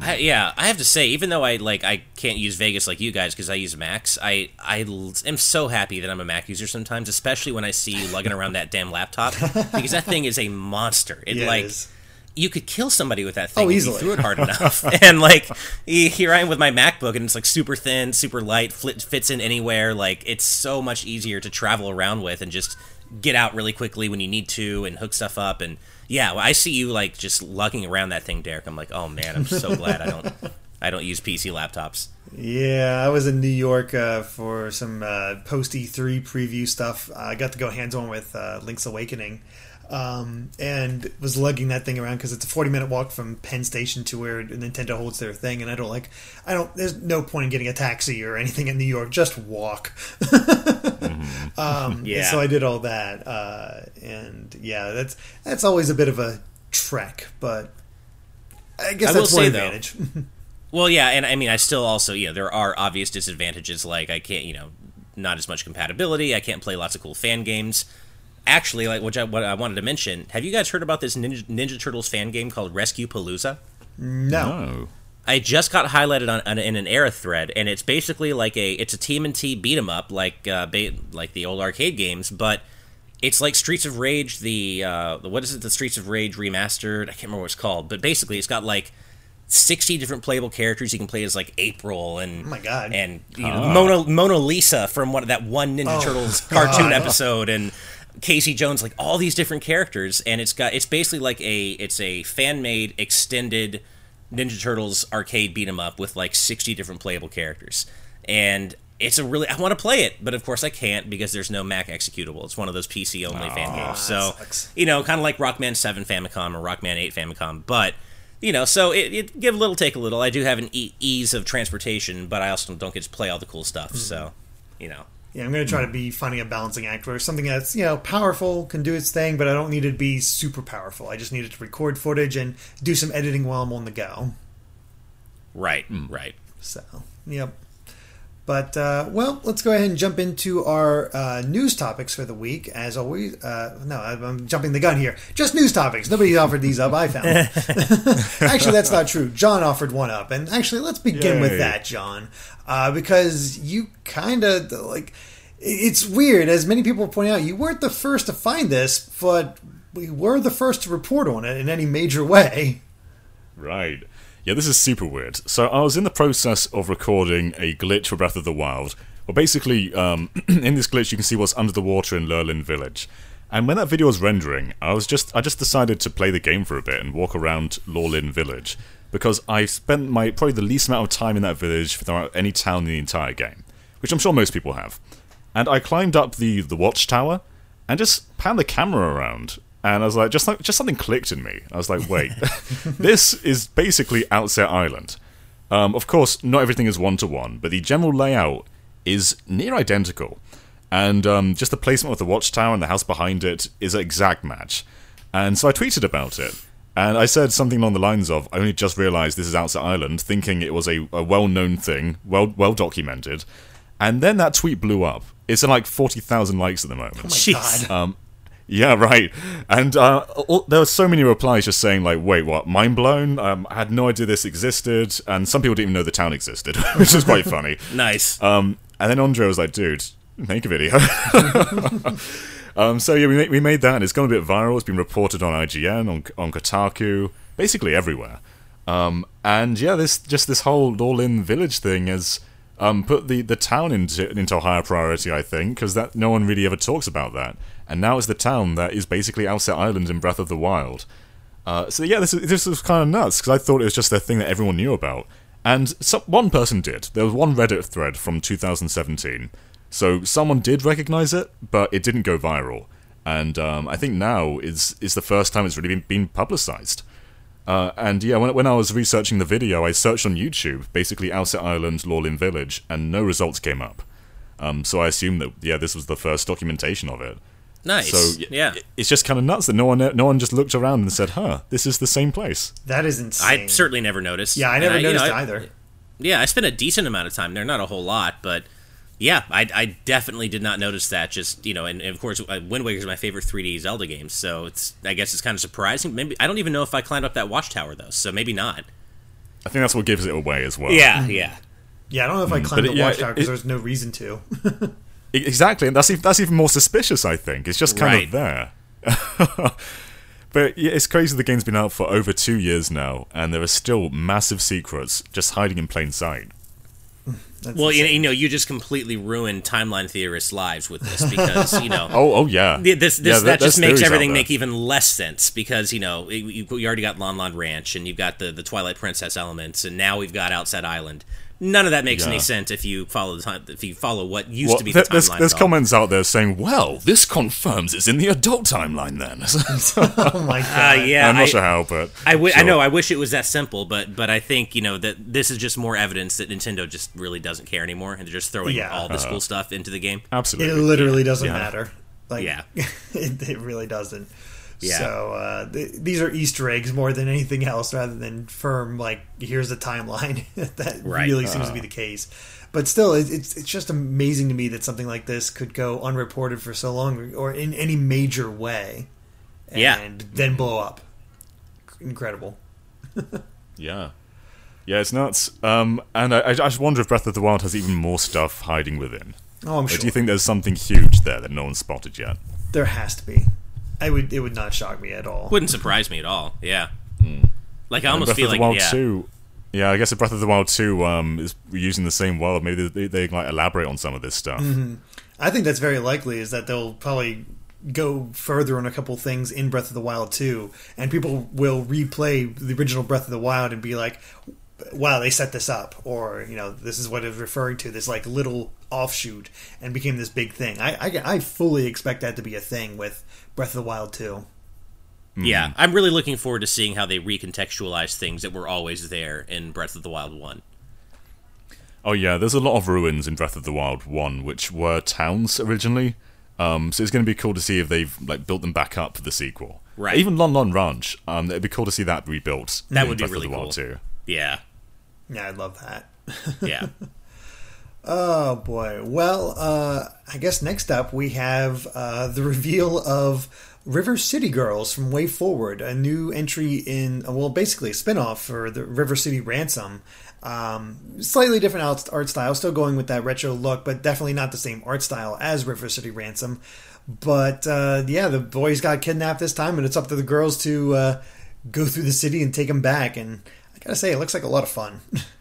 I, yeah, I have to say, even though I like I can't use Vegas like you guys because I use Macs, I I l- am so happy that I'm a Mac user sometimes, especially when I see you lugging around that damn laptop because that thing is a monster. It Yeah, like is. you could kill somebody with that oh, thing Oh, if easily. you threw it hard enough. and like here I am with my MacBook, and it's like super thin, super light, fits in anywhere. Like it's so much easier to travel around with and just get out really quickly when you need to and hook stuff up. And yeah, I see you like just lugging around that thing, Derek. I'm like, oh man, I'm so glad I don't I don't use PC laptops. Yeah, I was in New York uh, for some uh, post E3 preview stuff. I got to go hands on with uh, Link's Awakening, um, and was lugging that thing around because it's a forty minute walk from Penn Station to where Nintendo holds their thing, and I don't like. I don't. There's no point in getting a taxi or anything in New York. Just walk. um, Yeah. So I did all that, uh, and yeah, that's that's always a bit of a trek, but I guess I that's one though, advantage. Well, yeah, and I mean, I still also, know, there are obvious disadvantages like I can't, you know, not as much compatibility. I can't play lots of cool fan games. Actually, like which I, what I wanted to mention, have you guys heard about this Ninja, Ninja Turtles fan game called Rescue Palooza? no. No. I just got highlighted on, on in an era thread, and it's basically like a it's a TMNT beat 'em up like uh, ba- like the old arcade games, but it's like Streets of Rage. The uh, what is it? The Streets of Rage remastered. I can't remember what it's called, but basically it's got like. 60 different playable characters you can play as like April and Oh my God. and you know, Mona Mona Lisa from one that one Ninja Oh, Turtles cartoon God. episode and Casey Jones like all these different characters and it's got it's basically like a it's a fan made extended Ninja Turtles arcade beat 'em up with like 60 different playable characters and it's a really I want to play it but of course I can't because there's no Mac executable it's one of those PC only fan games so sucks. you know kind of like Rockman 7 Famicom or Rockman 8 Famicom but you know, so it, it give a little, take a little. I do have an e- ease of transportation, but I also don't get to play all the cool stuff. Hmm. So, you know, Yeah, I'm going to try to be finding a balancing act where something that's, you know, powerful can do its thing, but I don't need it to be super powerful. I just need it to record footage and do some editing while I'm on the go. right, mm, right. So, yep. But, uh, well, let's go ahead and jump into our uh, news topics for the week. As always, uh, no, I'm jumping the gun here. Just news topics. Nobody offered these up, I found. actually, that's not true. John offered one up. And actually, let's begin with that, John. Uh, because you kind of, like, it's weird. As many people point out, you weren't the first to find this, but we were the first to report on it in any major way. Right. Yeah, this is super weird. So I was in the process of recording a glitch for Breath of the Wild. Well, basically, um, in this glitch, you can see what's under the water in Lurelin Village. And when that video was rendering, I was just I just decided to play the game for a bit and walk around Lurelin Village because I spent my probably the least amount of time in that village without any town in the entire game, which I'm sure most people have. And I climbed up the the watchtower and just pan the camera around. And I was like, just like, just something clicked in me. I was like, wait, this is basically Outset Island. Um, of course, not everything is one to one, but the general layout is near identical. And um, just the placement of the watchtower and the house behind it is an exact match. And so I tweeted about it. And I said something along the lines of, I only just realized this is Outset Island, thinking it was a, a well known thing, well well documented. And then that tweet blew up. It's at like 40,000 likes at the moment. Oh Jeez. God. Yeah, right. And uh, all, there were so many replies just saying like, "Wait, what? Mind blown? Um, I had no idea this existed." And some people didn't even know the town existed, which is quite funny. Nice. Um, and then Andre was like, "Dude, make a video." um, so yeah, we made, we made that, and it's gone a bit viral. It's been reported on IGN, on on Kotaku, basically everywhere. Um, and yeah, this just this whole all-in village thing has um, put the, the town into into a higher priority, I think, because that no one really ever talks about that. And now it's the town that is basically Outset Island in Breath of the Wild. Uh, so yeah, this is, this was kind of nuts because I thought it was just a thing that everyone knew about, and one person did. There was one Reddit thread from 2017, so someone did recognize it, but it didn't go viral. And um, I think now is is the first time it's really been, been publicized. Uh, and yeah, when, when I was researching the video, I searched on YouTube, basically Outset Island, Lurelin Village, and no results came up. Um, so I assume that yeah, this was the first documentation of it. Nice. So yeah. it's just kind of nuts that no one no one just looked around and said, "Huh, this is the same place." That is insane. I certainly never noticed. Yeah, I And never you know, noticed I- either. Yeah, I spent a decent amount of time there, not a whole lot, but yeah, I, I definitely did not notice that. Just you know, and, and of course, uh, Wind Waker is my favorite 3D Zelda game, so it's I guess it's kind of surprising. Maybe I don't even know if I climbed up that watchtower though, so maybe not. I think that's what gives it away as well. Yeah, yeah. Yeah, I don't know if I climbed but the yeah, watchtower because it- there's no reason to. Exactly, and that's even, that's even more suspicious. I think it's just kind Right. of there. but yeah, it's crazy. The game's been out for over two years now, and there are still massive secrets just hiding in plain sight. That's Well, you, insane. you know, you just completely ruined timeline theorists' lives with this because you know. Oh, oh yeah. Yeah, This, this Yeah, that there- just makes everything make even less sense because you know you, you you already got Lon Lon Ranch and you've got the the Twilight Princess elements and now we've got Outset Island. None of that makes any sense if you follow the time if you follow what used Well, to be there- the there's timeline. there's at comments out there saying, "Well, this confirms it's in the adult timeline." Then oh my Uh, god. yeah, I'm not I, sure how, but I, w- I sure. know. I wish it was that simple, but but I think you know that this is just more evidence that Nintendo just really doesn't care anymore, and they're just throwing Yeah. all this cool stuff into the game. Absolutely, it literally doesn't Yeah. matter. Like, Yeah. it, it really doesn't. Yeah. So uh, th- these are Easter eggs more than anything else, rather than firm like here's the timeline. that Right. really seems to be the case. But still, it, it's it's just amazing to me that something like this could go unreported for so long, or in any major way, and Yeah. then blow up. Incredible. Yeah. Yeah, it's nuts. Um, and I, I just wonder if Breath of the Wild has even more stuff hiding within. Oh, I'm Or sure. do you think there's something huge there that no one's spotted yet? there has to be. I would. It would not shock me at all. Wouldn't surprise me at all. Yeah. Like I And almost Breath feel of the like Wild yeah. 2. Yeah, I guess if Breath of the Wild 2 um, is using the same world, maybe they, they, like elaborate on some of this stuff. Mm-hmm. I think that's very likely. Is that they'll probably go further on a couple things in Breath of the Wild too, and people will replay the original Breath of the Wild and be like, "Wow, they set this up," or you know, this is what it's referring to. This like little offshoot and became this big thing. I I, I fully expect that to be a thing with Breath of the Wild too. Yeah, I'm really looking forward to seeing how they recontextualize things that were always there in Breath of the Wild 1. Oh yeah, there's a lot of ruins in Breath of the Wild 1 which were towns originally. Um, so it's going to be cool to see if they've like built them back up for the sequel. Right. Even Lon Lon Ranch, um, it'd be cool to see that rebuilt. That in would be Breath really of the Wild cool. 2. Yeah. Yeah, I love that. Yeah. Oh boy. Well, uh, I guess next up we have uh, the reveal of River City Girls from WayForward, a new entry in, well, basically a spinoff for the River City Ransom. Um, slightly different art- style, still going with that retro look, but definitely not the same art style as River City Ransom. But uh, yeah, the boys got kidnapped this time, and it's up to the girls to uh, go through the city and take them back. And I gotta say, it looks like a lot of fun.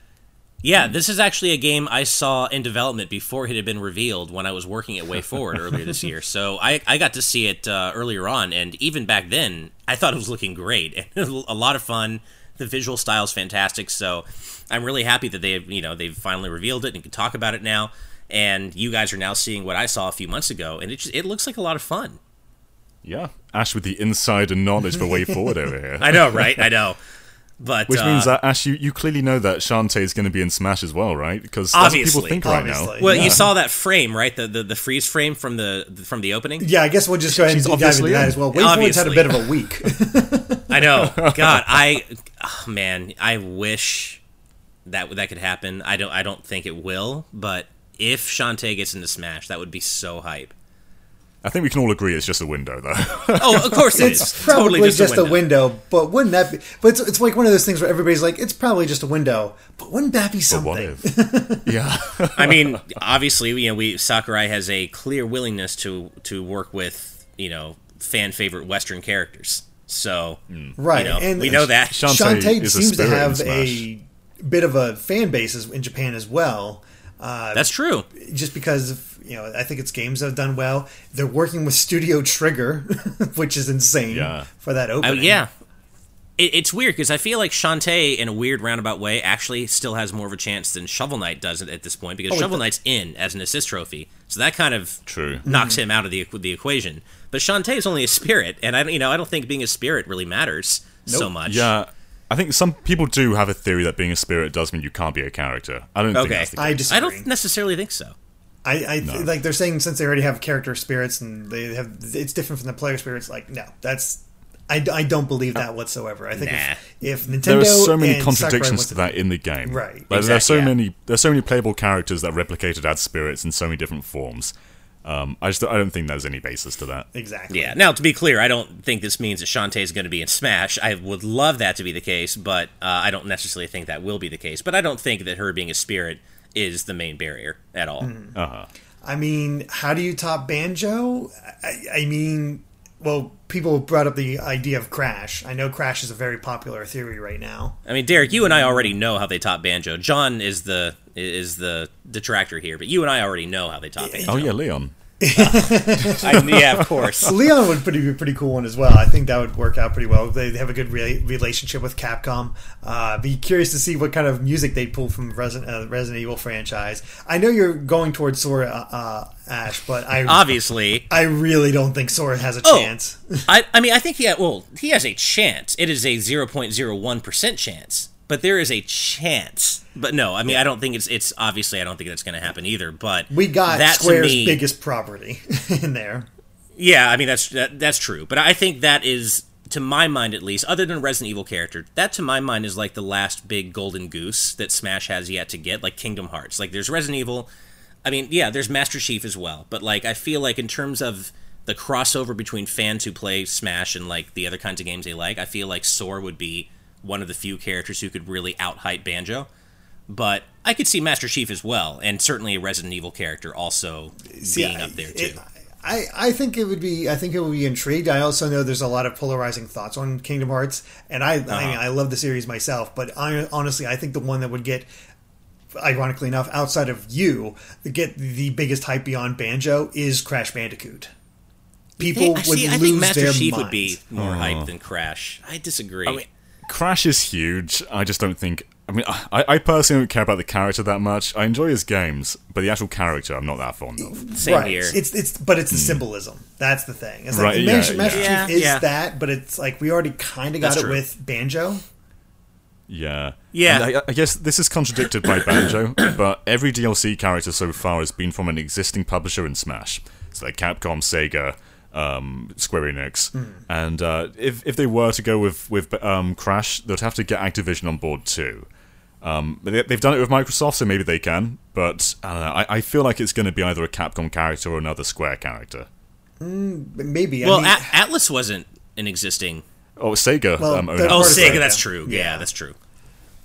Yeah, this is actually a game I saw in development before it had been revealed when I was working at WayForward earlier this year. So I, I got to see it uh, earlier on, and even back then, I thought it was looking great. a lot of fun. The visual style is fantastic. So I'm really happy that they, you know, they've finally revealed it and can talk about it now. And you guys are now seeing what I saw a few months ago, and it just, it looks like a lot of fun. Yeah. Ash with the insider knowledge for Way Forward over here. I know, right? I know. But Which uh, means that Ash, you, you clearly know that Shantae is going to be in Smash as well, right? Because that's what Obviously. people think right now. Well, Yeah. you saw that frame, right? The, the the freeze frame from the from the opening. Yeah, I guess we'll just go ahead She's and dive into obviously that as well. WayForward's had a bit of a week. I know. God, I oh, man, I wish that that could happen. I don't. I don't think it will. But if Shantae gets into Smash, that would be so hype. I think we can all agree it's just a window, though. Oh, of course it is. it's probably totally just, a, window. but wouldn't that be? But it's, it's like one of those things where everybody's like, it's probably just a window, but wouldn't that be but something? what if? yeah. I mean, obviously, you know, we Sakurai has a clear willingness to to work with you know fan favorite Western characters. So hmm. right? you know, and we know that. Shantae Shantae is seems to have a bit of a fan base in Japan as well. Uh, That's true. just because of, you know, I think its games have done well. They're working with Studio Trigger, which is insane Yeah. for that opening. yeah. It, it's weird because I feel like Shantae, in a weird roundabout way, actually still has more of a chance than Shovel Knight does at at this point because Oh, Shovel does. Knight's in as an assist trophy, so that kind of True. knocks him out of the the equation. But Shantae is only a spirit, and I don't, you know, I don't think being a spirit really matters so much. Yeah. I think some people do have a theory that being a spirit does mean you can't be a character. I don't think Okay. that's the case. I disagree. I don't necessarily think so. I, I th- No. like they're saying since they already have character spirits and they have it's different from the player spirits. Like no, that's I, I don't believe that whatsoever. I think Nah. if, if Nintendo there are so many contradictions to that in the game. Right. Like, there's Exactly, so yeah. many there's so many playable characters that are replicated as spirits in so many different forms. Um, I just I don't think there's any basis to that. exactly Yeah. Now, to be clear, I don't think this means that Shantae is going to be in Smash. I would love that to be the case, but uh, I don't necessarily think that will be the case. But I don't think that her being a spirit is the main barrier at all. Uh huh. I mean, how do you top banjo? I, I mean, well, people brought up the idea of Crash. I know Crash is a very popular theory right now. I mean, Derek, you and I already know how they top banjo. John is the is the detractor here, but you and I already know how they top banjo. Oh yeah, Leon. I, yeah, of course. Leon would pretty, be a pretty cool one as well. I think that would work out pretty well. They have a good re- relationship with Capcom. Uh, be curious to see what kind of music they pull from Resident, uh, Resident Evil franchise. I know you're going towards Sora, uh, uh, Ash, but I Obviously, I really don't think Sora has a Oh. chance. I, I mean, I think he ha- well, he has a chance. It is a zero point zero one percent chance, but there is a chance. But no, I mean, I don't think it's it's obviously I don't think that's going to happen either. But We got that Square's me- biggest property in there. Yeah, I mean that's that, that's true, but I think that is to my mind at least, other than Resident Evil character, that to my mind is like the last big golden goose that Smash has yet to get, like Kingdom Hearts. Like there's Resident Evil, I mean, yeah, there's Master Chief as well, but like I feel like in terms of the crossover between fans who play Smash and like the other kinds of games they like, I feel like Sora would be one of the few characters who could really out hype Banjo. But I could see Master Chief as well, and certainly a Resident Evil character also See, being I- up there it- too. I, I think it would be I think it would be intrigued. I also know there's a lot of polarizing thoughts on Kingdom Hearts, and I I, mean, uh-huh. I love the series myself. But I, honestly, I think the one that would get, ironically enough, outside of you, that get the biggest hype beyond Banjo is Crash Bandicoot. People I would see. I think Master their Chief minds. would be more hype uh-huh. than Crash. I disagree. I mean, Crash is huge. I just don't think. I mean, I, I personally don't care about the character that much. I enjoy his games, but the actual character I'm not that fond of. Same right. here. It's it's but it's the hmm. symbolism. That's the thing. It's like Right, yeah, Master yeah. Chief is Yeah, yeah. that, but it's like we already kind of got That's it true. with Banjo. Yeah. Yeah. I, I guess this is contradicted by Banjo, but every DLC character so far has been from an existing publisher in Smash. So like Capcom, Sega, um, Square Enix. Hmm. And uh, if, if they were to go with, with um, Crash, they'd have to get Activision on board too. Um, but they, they've done it with Microsoft, so maybe they can. But I know. I, I feel like it's going to be either a Capcom character or another Square character. Maybe. well, I mean, A- Atlus wasn't an existing. Oh, Sega. Well, um, own they're it. Oh, Sega. Sega. That's true. Yeah, Yeah. that's true.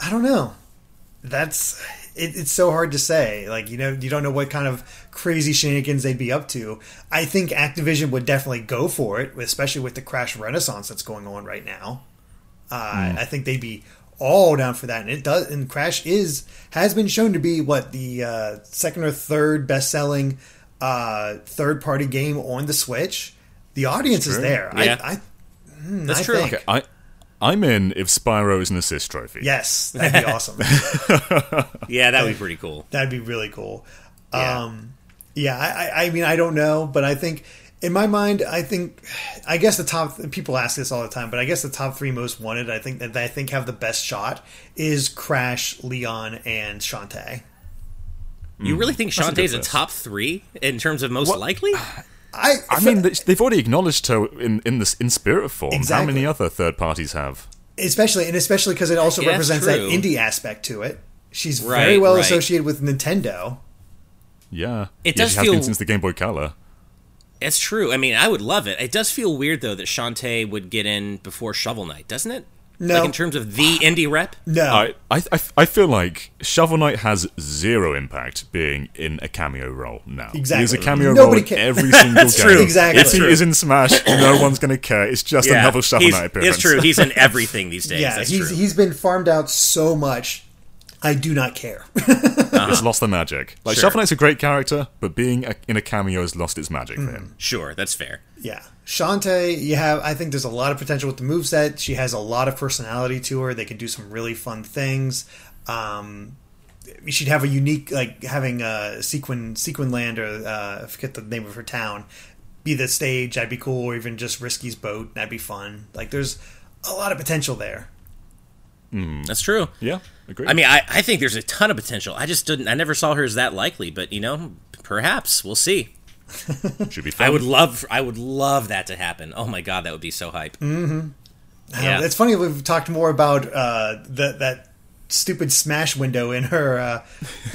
I don't know. That's it, it's so hard to say. Like you know, you don't know what kind of crazy shenanigans they'd be up to. I think Activision would definitely go for it, especially with the Crash Renaissance that's going on right now. Uh, I think they'd be all down for that, and it does. And Crash is has been shown to be what the uh, second or third best selling uh, third party game on the Switch. The audience is there. Yeah. I, I, hmm, That's I true. think. Okay, I, I'm in if Spyro is an assist trophy. Yes, that'd be awesome. Yeah, that would be pretty cool. That'd be really cool. Yeah. Um, yeah, I, I- I mean, I don't know, but I think in my mind, I think, I guess the top people ask this all the time, but I guess the top three most wanted, I think that I think have the best shot is Crash, Leon, and Shantae. You really think That's a good Shantae's a top three in terms of most What- likely? I, I mean, they- they've already acknowledged her in in this in spirit form. Exactly. How many other third parties have? especially and especially because it also Yeah, that's represents that indie aspect to it. She's Right, very well right. associated with Nintendo. Yeah, It yeah, does she has feel- been since the Game Boy Color. It's true. I mean, I would love it. It does feel weird though that Shantae would get in before Shovel Knight, doesn't it? No. Like in terms of the indie rep. No, I, I I I feel like Shovel Knight has zero impact being in a cameo role now. Exactly. is a cameo Nobody role in every single That's game. true. Exactly. If he is in Smash, no one's going to care. It's just Yeah, another Shovel he's- Knight appearance. It's true. He's in everything these days. yeah, That's he's true. he's been farmed out so much. I do not care. It's uh-huh. lost the magic. Like Sure. Shovel Knight's a great character, but being a, in a cameo has lost its magic for mm. him. Sure, that's fair. Yeah. Shantae, you have I think there's a lot of potential with the moveset. She has a lot of personality to her. They can do some really fun things. Um she'd have a unique like having a sequin sequin land or uh I forget the name of her town be the stage, that'd be cool, or even just Risky's boat, that'd be fun. Like there's a lot of potential there. That's true. Yeah, agree. I mean, I, I think there's a ton of potential. I just didn't. I never saw her as that likely, but you know, perhaps we'll see. Should be fun. I would love. I would love that to happen. Oh my god, that would be so hype. Uh, Yeah. it's funny we've talked more about uh, that that stupid smash window in her uh,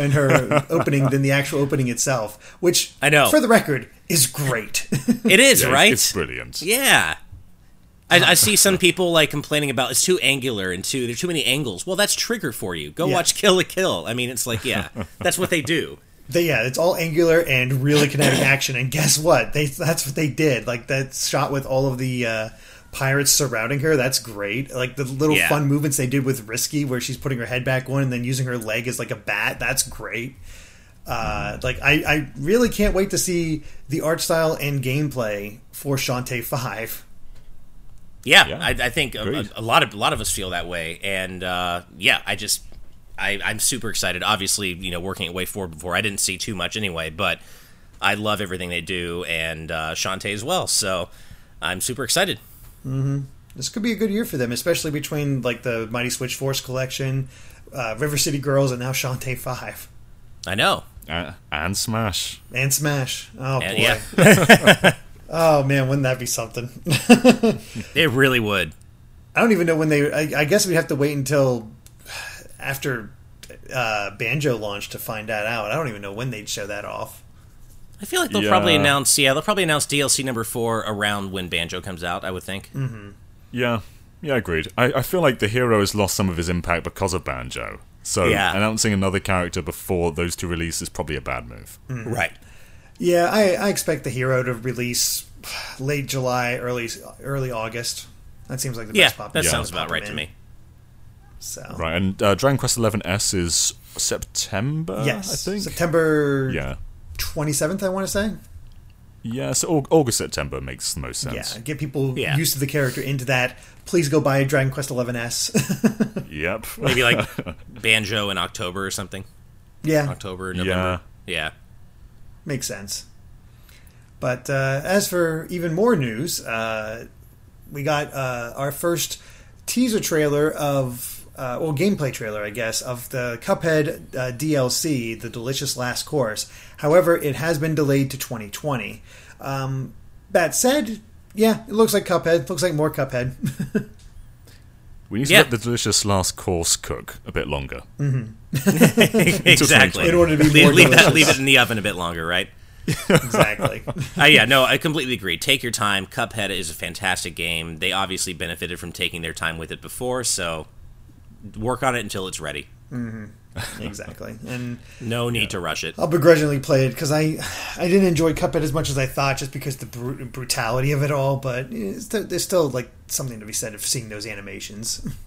in her opening than the actual opening itself, which I know. for the record is great. It is Yeah, right. It's brilliant. Yeah. I, I see some people like complaining about it's too angular and too there's too many angles. Well, that's trigger for you. Go Yeah. watch Kill la Kill. I mean, it's like yeah, that's what they do. They, yeah, it's all angular and really kinetic action. And guess what? They that's what they did. Like that shot with all of the uh, pirates surrounding her. That's great. Like the little Yeah. fun movements they did with Risky, where she's putting her head back on and then using her leg as like a bat. That's great. Uh, like I, I really can't wait to see the art style and gameplay for Shantae Five. Yeah, Yeah. I, I think a, a, a lot of a lot of us feel that way, and uh, yeah, I just I, I'm super excited. Obviously, you know, working at WayForward before, I didn't see too much anyway, but I love everything they do, and uh, Shantae as well. So I'm super excited. This could be a good year for them, especially between like the Mighty Switch Force collection, uh, River City Girls, and now Shantae Five I know. Uh, and Smash. and Smash. Oh And, boy. yeah, Oh man, wouldn't that be something? it really would. I don't even know when they. I, I guess we'd have to wait until after uh, Banjo launch to find that out. I don't even know when they'd show that off. I feel like they'll probably announce. Yeah, they'll probably announce DLC number four around when Banjo comes out. I would think. Yeah, Yeah, I agreed. I, I feel like the hero has lost some of his impact because of Banjo. So Yeah. announcing another character before those two releases is probably a bad move. Right. Yeah, I, I expect the hero to release late July, early early August. That seems like the Yeah, best pop. that Yeah. sounds about right in. to me. So Right, and uh, Dragon Quest XI S is September. yes, I think. September Yeah, twenty seventh. I want to say. yeah. So August September makes the most sense. Yeah, get people Yeah. used to the character into that. Please go buy Dragon Quest Eleven S. Yep. Maybe like Banjo in October or something. yeah, October, yeah. November. Yeah. makes sense. But uh, as for even more news, uh, we got uh, our first teaser trailer of, uh, well, gameplay trailer, I guess, of the Cuphead uh, DLC, The Delicious Last Course. However, it has been delayed to 2020. Um, that said, yeah, it looks like Cuphead. Looks like more Cuphead. We need to Yeah. let the delicious last course cook a bit longer. exactly. In order to be leave, more leave that, delicious. leave it in the oven a bit longer, right? exactly. Uh, yeah, no, I completely agree. Take your time. Cuphead is a fantastic game. They obviously benefited from taking their time with it before, so work on it until it's ready. exactly. And No need to rush it. I'll begrudgingly play it because I I didn't enjoy Cuphead as much as I thought, just because the bru- brutality of it all. But it's th- there's still like something to be said of seeing those animations.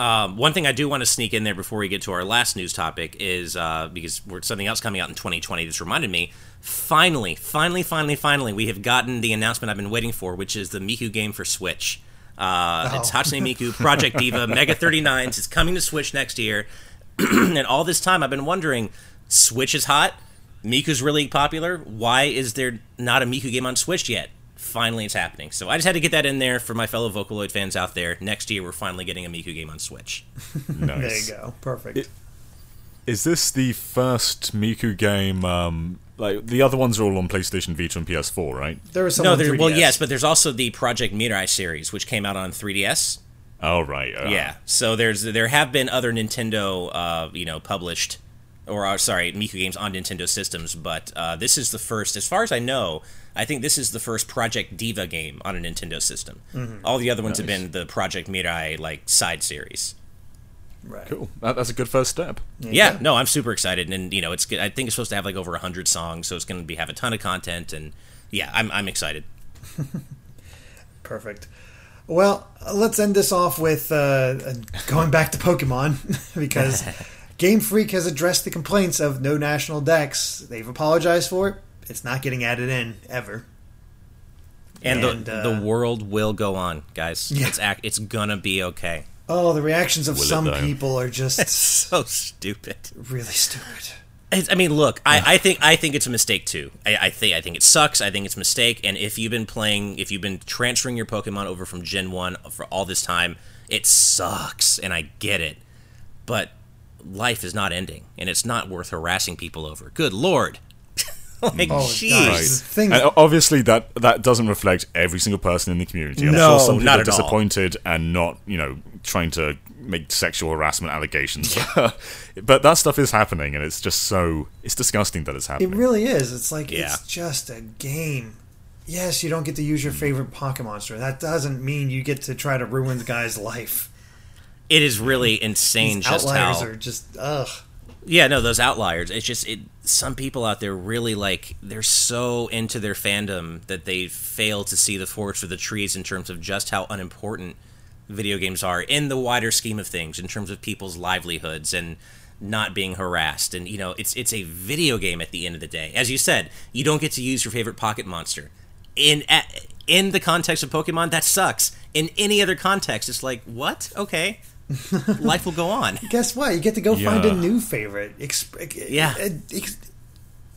Um, one thing I do want to sneak in there before we get to our last news topic is uh, because we're something else coming out in 2020 that's reminded me. Finally, finally, finally, finally, we have gotten the announcement I've been waiting for, which is the Miku game for Switch. Uh, It's Oh. Hatsune Miku Project Diva Mega 39s. It's coming to Switch next year. and all this time, I've been wondering Switch is hot. Miku's really popular. Why is there not a Miku game on Switch yet? Finally, it's happening. So I just had to get that in there for my fellow Vocaloid fans out there. Next year, we're finally getting a Miku game on Switch. Nice. There you go, perfect. It- Is this the first Miku game? Um, like the other ones are all on PlayStation Vita and PS4, right? there was some No, on there, well, 3DS. yes, but there's also the Project Mirai series, which came out on 3DS. Oh right. uh, Yeah, so there's there have been other Nintendo, uh, you know, published or uh, sorry, Miku games on Nintendo systems, but uh, this is the first, as far as I know. I think this is the first Project Diva game on a Nintendo system. All the other ones have been the Project Mirai like side series. Right. Cool. That, that's a good first step. Yeah, no, I'm super excited, and you know, it's good. I think it's supposed to have like over hundred songs, so it's going to be have a ton of content, and yeah, I'm I'm excited. Perfect. Well, uh, let's end this off with uh, going back to Pokemon because Game Freak has addressed the complaints of no national Dex. They've apologized for it. It's not getting added in ever. And, And, the uh, the world will go on, guys. Yeah. It's ac- it's gonna be okay. Oh, the reactions of Will some though? people are just So stupid. really stupid. It's, I mean, look, I, I think I think it's a mistake too. I, I think I think it sucks. I think it's a mistake. And if you've been playing, if you've been transferring your Pokemon over from Gen One for all this time, it sucks, and I get it. But life is not ending, and it's not worth harassing people over. Good lord, like Oh, jeez. guys. Right. the thing- And o- obviously, that that doesn't reflect every single person in the community. I'm No, sure some people are at all. disappointed and not, you know, trying to make sexual harassment allegations. but that stuff is happening, and it's just so it's disgusting that it's happening. It really is. It's like Yeah. it's just a game. Yes, you don't get to use your mm. favorite Pokemon monster. That doesn't mean you get to try to ruin the guy's life. It is really insane These just outliers how are just ugh. Yeah, no, those outliers. It's just it. Some people out there really like they're so into their fandom that they fail to see the forest for the trees in terms of just how unimportant video games are in the wider scheme of things, in terms of people's livelihoods and not being harassed. And you know, it's it's a video game at the end of the day. As you said, you don't get to use your favorite pocket monster. In in the context of Pokemon, that sucks. In any other context, it's like what? Okay, life will go on. Guess what? You get to go find a new favorite. Exp- Yeah. ex-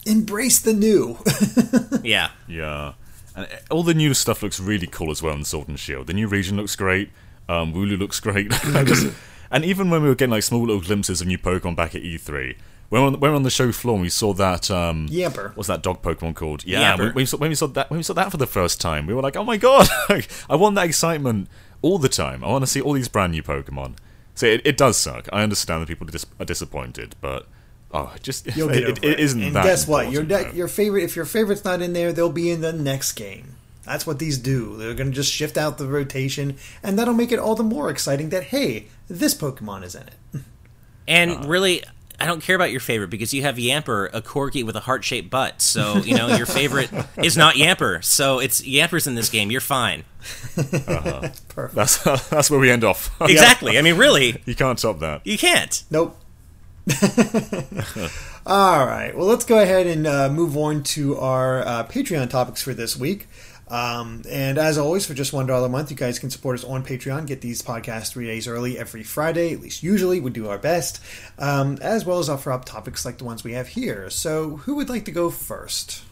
embrace the new. Yeah. Yeah. And uh, all the new stuff looks really cool as well in Sword and Shield. The new region looks great. Um, Wooloo looks great. Just- and even when we were getting like small little glimpses of new Pokemon back at E3, when we we're on, we we're on the show floor and we saw that. Um, Yamper. What's that dog Pokemon called? Yeah, Yamper. when, when we saw, when we saw that when we saw that for the first time, we were like, "Oh my god! I want that excitement all the time. I want to see all these brand new Pokemon." So it, it does suck. I understand that people are, dis- are disappointed, but oh, just You'll get it, over it isn't and that. guess what? Your de- your favorite if your favorite's not in there, they'll be in the next game. That's what these do. They're going to just shift out the rotation, and that'll make it all the more exciting that hey, this Pokemon is in it. And Uh. really, I don't care about your favorite because you have Yamper, a corgi with a heart shaped butt. So, you know, your favorite is not Yamper. So it's Yamper's in this game. You're fine. Perfect. That's that's where we end off. Exactly. I mean, really, you can't top that. you can't. Nope. All right. Well, let's go ahead and uh, move on to our uh, Patreon topics for this week. Um, and as always, for just one dollar a month, you guys can support us on Patreon. Get these podcasts three days early every Friday. At least usually, we do our best, um, as well as offer up topics like the ones we have here. So, who would like to go first?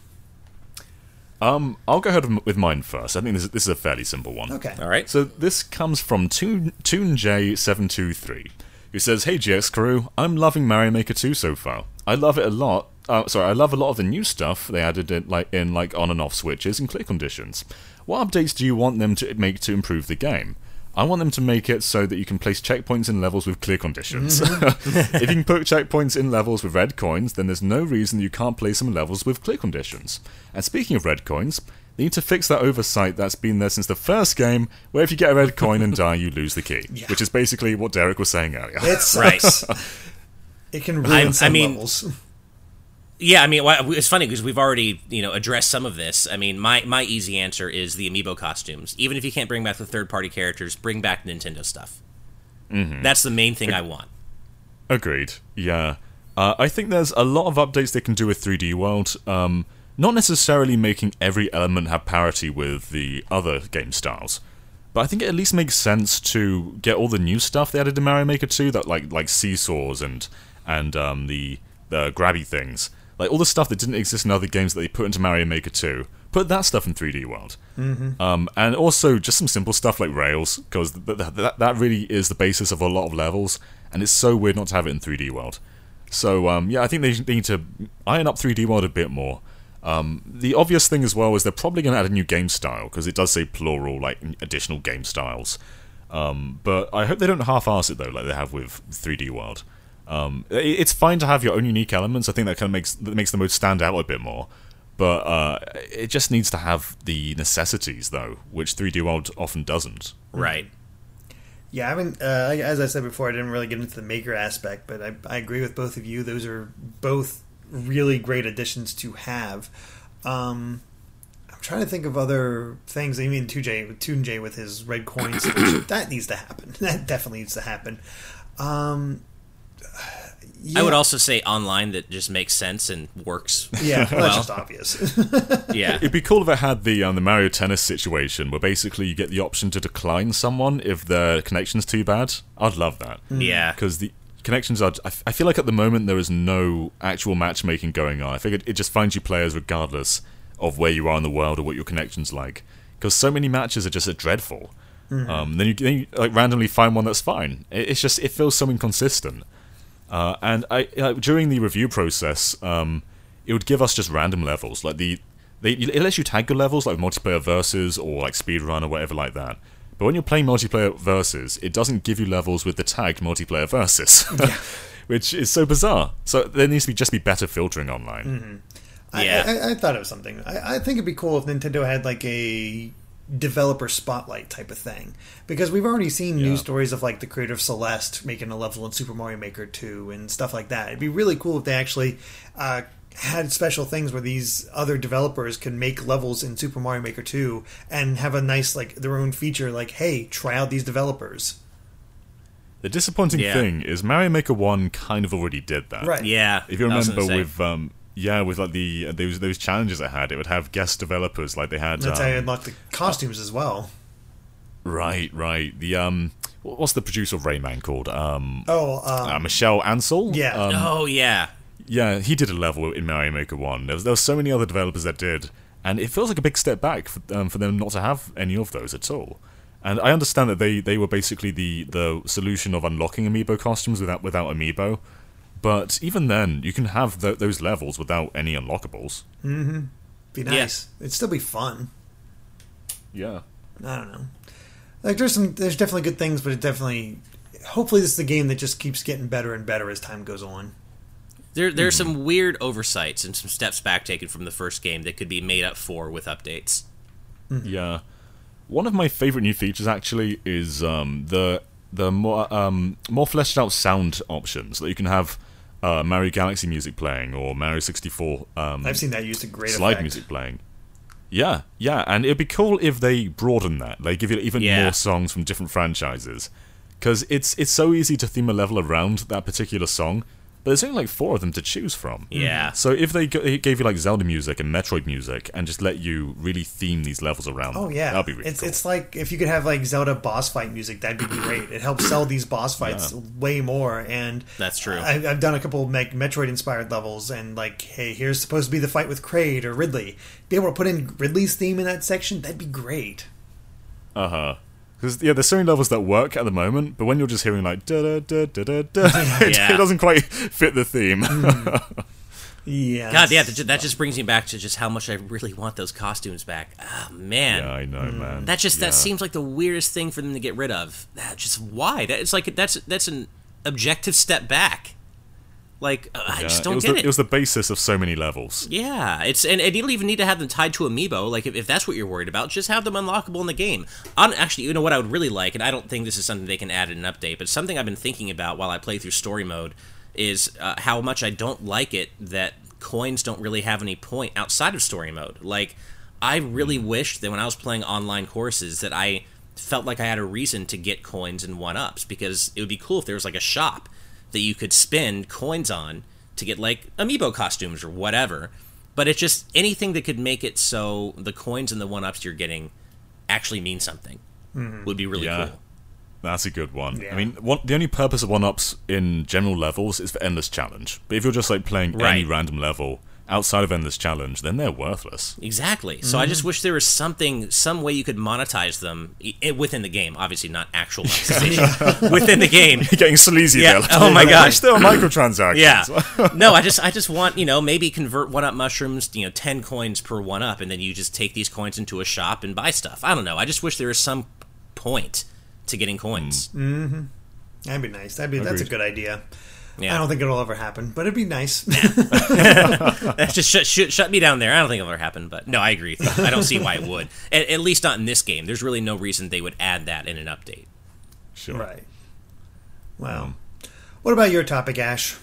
Um, I'll go ahead with mine first. I think this is, this is a fairly simple one. Okay. All right. So this comes from Toon ToonJ723, who says, "Hey GX crew, I'm loving Mario Maker 2 so far. I love it a lot. Uh, sorry, I love a lot of the new stuff they added in like in like on and off switches and clear conditions. What updates do you want them to make to improve the game?" I want them to make it so that you can place checkpoints in levels with clear conditions. if you can put checkpoints in levels with red coins, then there's no reason you can't place them in levels with clear conditions. And speaking of red coins, they need to fix that oversight that's been there since the first game, where if you get a red coin and die, you lose the key. Yeah. Which is basically what Derek was saying earlier. It's right. it can ruin I'm- I some mean- levels. Yeah, I mean, it's funny because we've already, you know, addressed some of this. I mean, my my easy answer is the amiibo costumes. Even if you can't bring back the third party characters, bring back Nintendo stuff. Mm-hmm. That's the main thing I want. Agreed. Yeah. Uh, I think there's a lot of updates they can do with 3D World. Um, not necessarily making every element have parity with the other game styles, but I think it at least makes sense to get all the new stuff they added to Mario Maker 2, that like like seesaws and and um, the the grabby things, like all the stuff that didn't exist in other games that they put into Mario Maker 2. Put that stuff in 3D World. Um, and also just some simple stuff like rails, because th- th- that, that really is the basis of a lot of levels, and it's so weird not to have it in 3D World. So um, yeah, I think they they need to iron up 3D World a bit more. Um, the obvious thing as well is they're probably going to add a new game style because it does say plural, like additional game styles. Um, but I hope they don't half-ass it though, like they have with 3D World. Um, i- it's fine to have your own unique elements. I think that kind of makes that makes the mode stand out a bit more. But uh, it just needs to have the necessities though, which 3D World often doesn't. Right. Yeah, I mean, uh, as I said before, I didn't really get into the maker aspect, but I, I agree with both of you. Those are both really great additions to have. Um, I'm trying to think of other things. I mean, 2J, 2J with his red coins, that needs to happen. That definitely needs to happen. Um, I would also say online that just makes sense and works. Yeah, well, well. that's just obvious. Yeah. It'd be cool if it had the um, the Mario Tennis situation where basically you get the option to decline someone if their connection's too bad. I'd love that. Yeah. because the connections are. I, I feel like at the moment there is no actual matchmaking going on. I figured it just finds you players regardless of where you are in the world or what your connection's like. Because so many matches are just dreadful. Um, then you, then you like randomly find one that's fine. It, it's just it feels so inconsistent. Uh, and I uh, during the review process, um, it would give us just random levels, like the they it lets you tag your levels like multiplayer versus or like speedrun or whatever like that. But when you're playing multiplayer versus, it doesn't give you levels with the tagged multiplayer versus, which is so bizarre. So there needs to be just be better filtering online. I- Yeah. I, I, thought it was something. I, I think it'd be cool if Nintendo had like a developer spotlight type of thing because we've already seen Yeah. news stories of like the creator of Celeste making a level in Super Mario Maker 2 and stuff like that. It'd be really cool if they actually uh, had special things where these other developers can make levels in Super Mario Maker 2 and have a nice like their own feature like hey, try out these developers. The disappointing Yeah. thing is Mario Maker One kind of already did that. Right. Yeah. If you remember with um, yeah, with like the uh, those those challenges I had, it would have guest developers like they had. That's um, how you unlock the costumes as well. Right, right. The um, what's the producer of Rayman called? Um, Oh, um, uh, Michel Ancel. Yeah. um, oh yeah. Yeah. He did a level in Mario Maker One. There was, there was so many other developers that did, and it feels like a big step back for, um, for them not to have any of those at all. And I understand that they, they were basically the, the solution of unlocking amiibo costumes without without amiibo, but even then, you can have th- those levels without any unlockables. Mm-hmm. Be nice. It'd still be fun. Yeah. I don't know. Like there's some there's definitely good things, but it definitely hopefully this is a game that just keeps getting better and better as time goes on. There, there's some weird oversights and some steps back taken from the first game that could be made up for with updates. Yeah. One of my favorite new features actually is um, the the more um, more fleshed out sound options that you can have uh, Mario Galaxy music playing or Mario 64 um, I've seen that used to great slide effect. music playing. Yeah, yeah, and it'd be cool if they broaden that. They give you even Yeah. more songs from different franchises, because it's it's so easy to theme a level around that particular song. But there's only like four of them to choose from. Yeah. So if they g- gave you like Zelda music and Metroid music and just let you really theme these levels around, Oh yeah, that'd be really it's cool. it's like if you could have like Zelda boss fight music, that'd be great. It helps sell these boss fights way more. And That's true. I, I've done a couple like Metroid inspired levels, and like, hey, here's supposed to be the fight with Kraid or Ridley. Be able to put in Ridley's theme in that section, that'd be great. Uh huh. Because yeah, there's so many levels that work at the moment, but when you're just hearing like da da da da da da, it, Yeah. it doesn't quite fit the theme. Yeah. God, yeah, that, just brings me back to just how much I really want those costumes back. Ah, man. yeah, I know, man. That just Yeah. that seems like the weirdest thing for them to get rid of. That just why? That it's like that's that's an objective step back. Like uh, I just it don't was get the, it. It was the basis of so many levels. Yeah, it's and, and you don't even need to have them tied to amiibo. Like if, if that's what you're worried about, just have them unlockable in the game. On actually, you know what I would really like, and I don't think this is something they can add in an update, but something I've been thinking about while I play through story mode is uh, how much I don't like it that coins don't really have any point outside of story mode. Like I really wished that when I was playing online courses that I felt like I had a reason to get coins and one ups because it would be cool if there was like a shop that you could spend coins on to get like amiibo costumes or whatever. But it's just anything that could make it so the coins and the one ups you're getting actually mean something mm-hmm. would be really Yeah. cool. That's a good one. Yeah. I mean, one, the only purpose of one ups in general levels is for endless challenge. But if you're just like playing any random level outside of endless challenge, then they're worthless. Exactly. So I just mm. wish there was something, some way you could monetize them i- within the game. Obviously, not actual monetization within the game. You're getting sleazy Yeah. there. Oh my gosh, God. wish there were microtransactions. Yeah. No, I just I just want, you know, maybe convert one up mushrooms, you know, 10 coins per one up and then you just take these coins into a shop and buy stuff. I don't know. I just wish there was some point to getting coins. Mm-hmm. That'd be nice. That'd be that's a good idea. Yeah. I don't think it'll ever happen, but it'd be nice. just shut, shut, shut me down there. I don't think it'll ever happen, but no, I agree. I don't see why it would. At, at least not in this game. There's really no reason they would add that in an update. Sure. right. Well, what about your topic, Ash?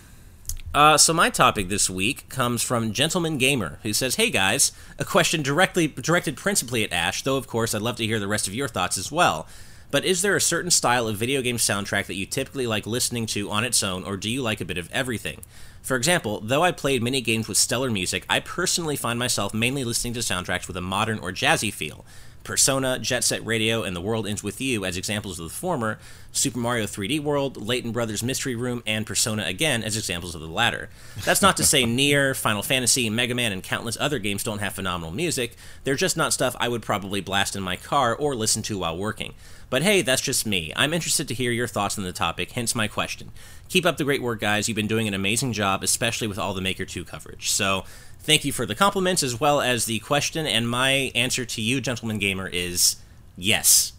Uh, so my topic this week comes from Gentleman Gamer, who says, "Hey guys, a question directly directed principally at Ash, though of course I'd love to hear the rest of your thoughts as well. But is there a certain style of video game soundtrack that you typically like listening to on its own, or do you like a bit of everything? For example, though I played many games with stellar music, I personally find myself mainly listening to soundtracks with a modern or jazzy feel." Persona, Jet Set Radio, and The World Ends With You as examples of the former, Super Mario 3D World, Layton Brothers Mystery Room, and Persona again as examples of the latter. That's not to say Nier, Final Fantasy, Mega Man, and countless other games don't have phenomenal music, they're just not stuff I would probably blast in my car or listen to while working. But hey, that's just me. I'm interested to hear your thoughts on the topic, hence my question. Keep up the great work, guys. You've been doing an amazing job, especially with all the Maker 2 coverage. So, thank you for the compliments as well as the question. And my answer to you, Gentleman Gamer, is yes.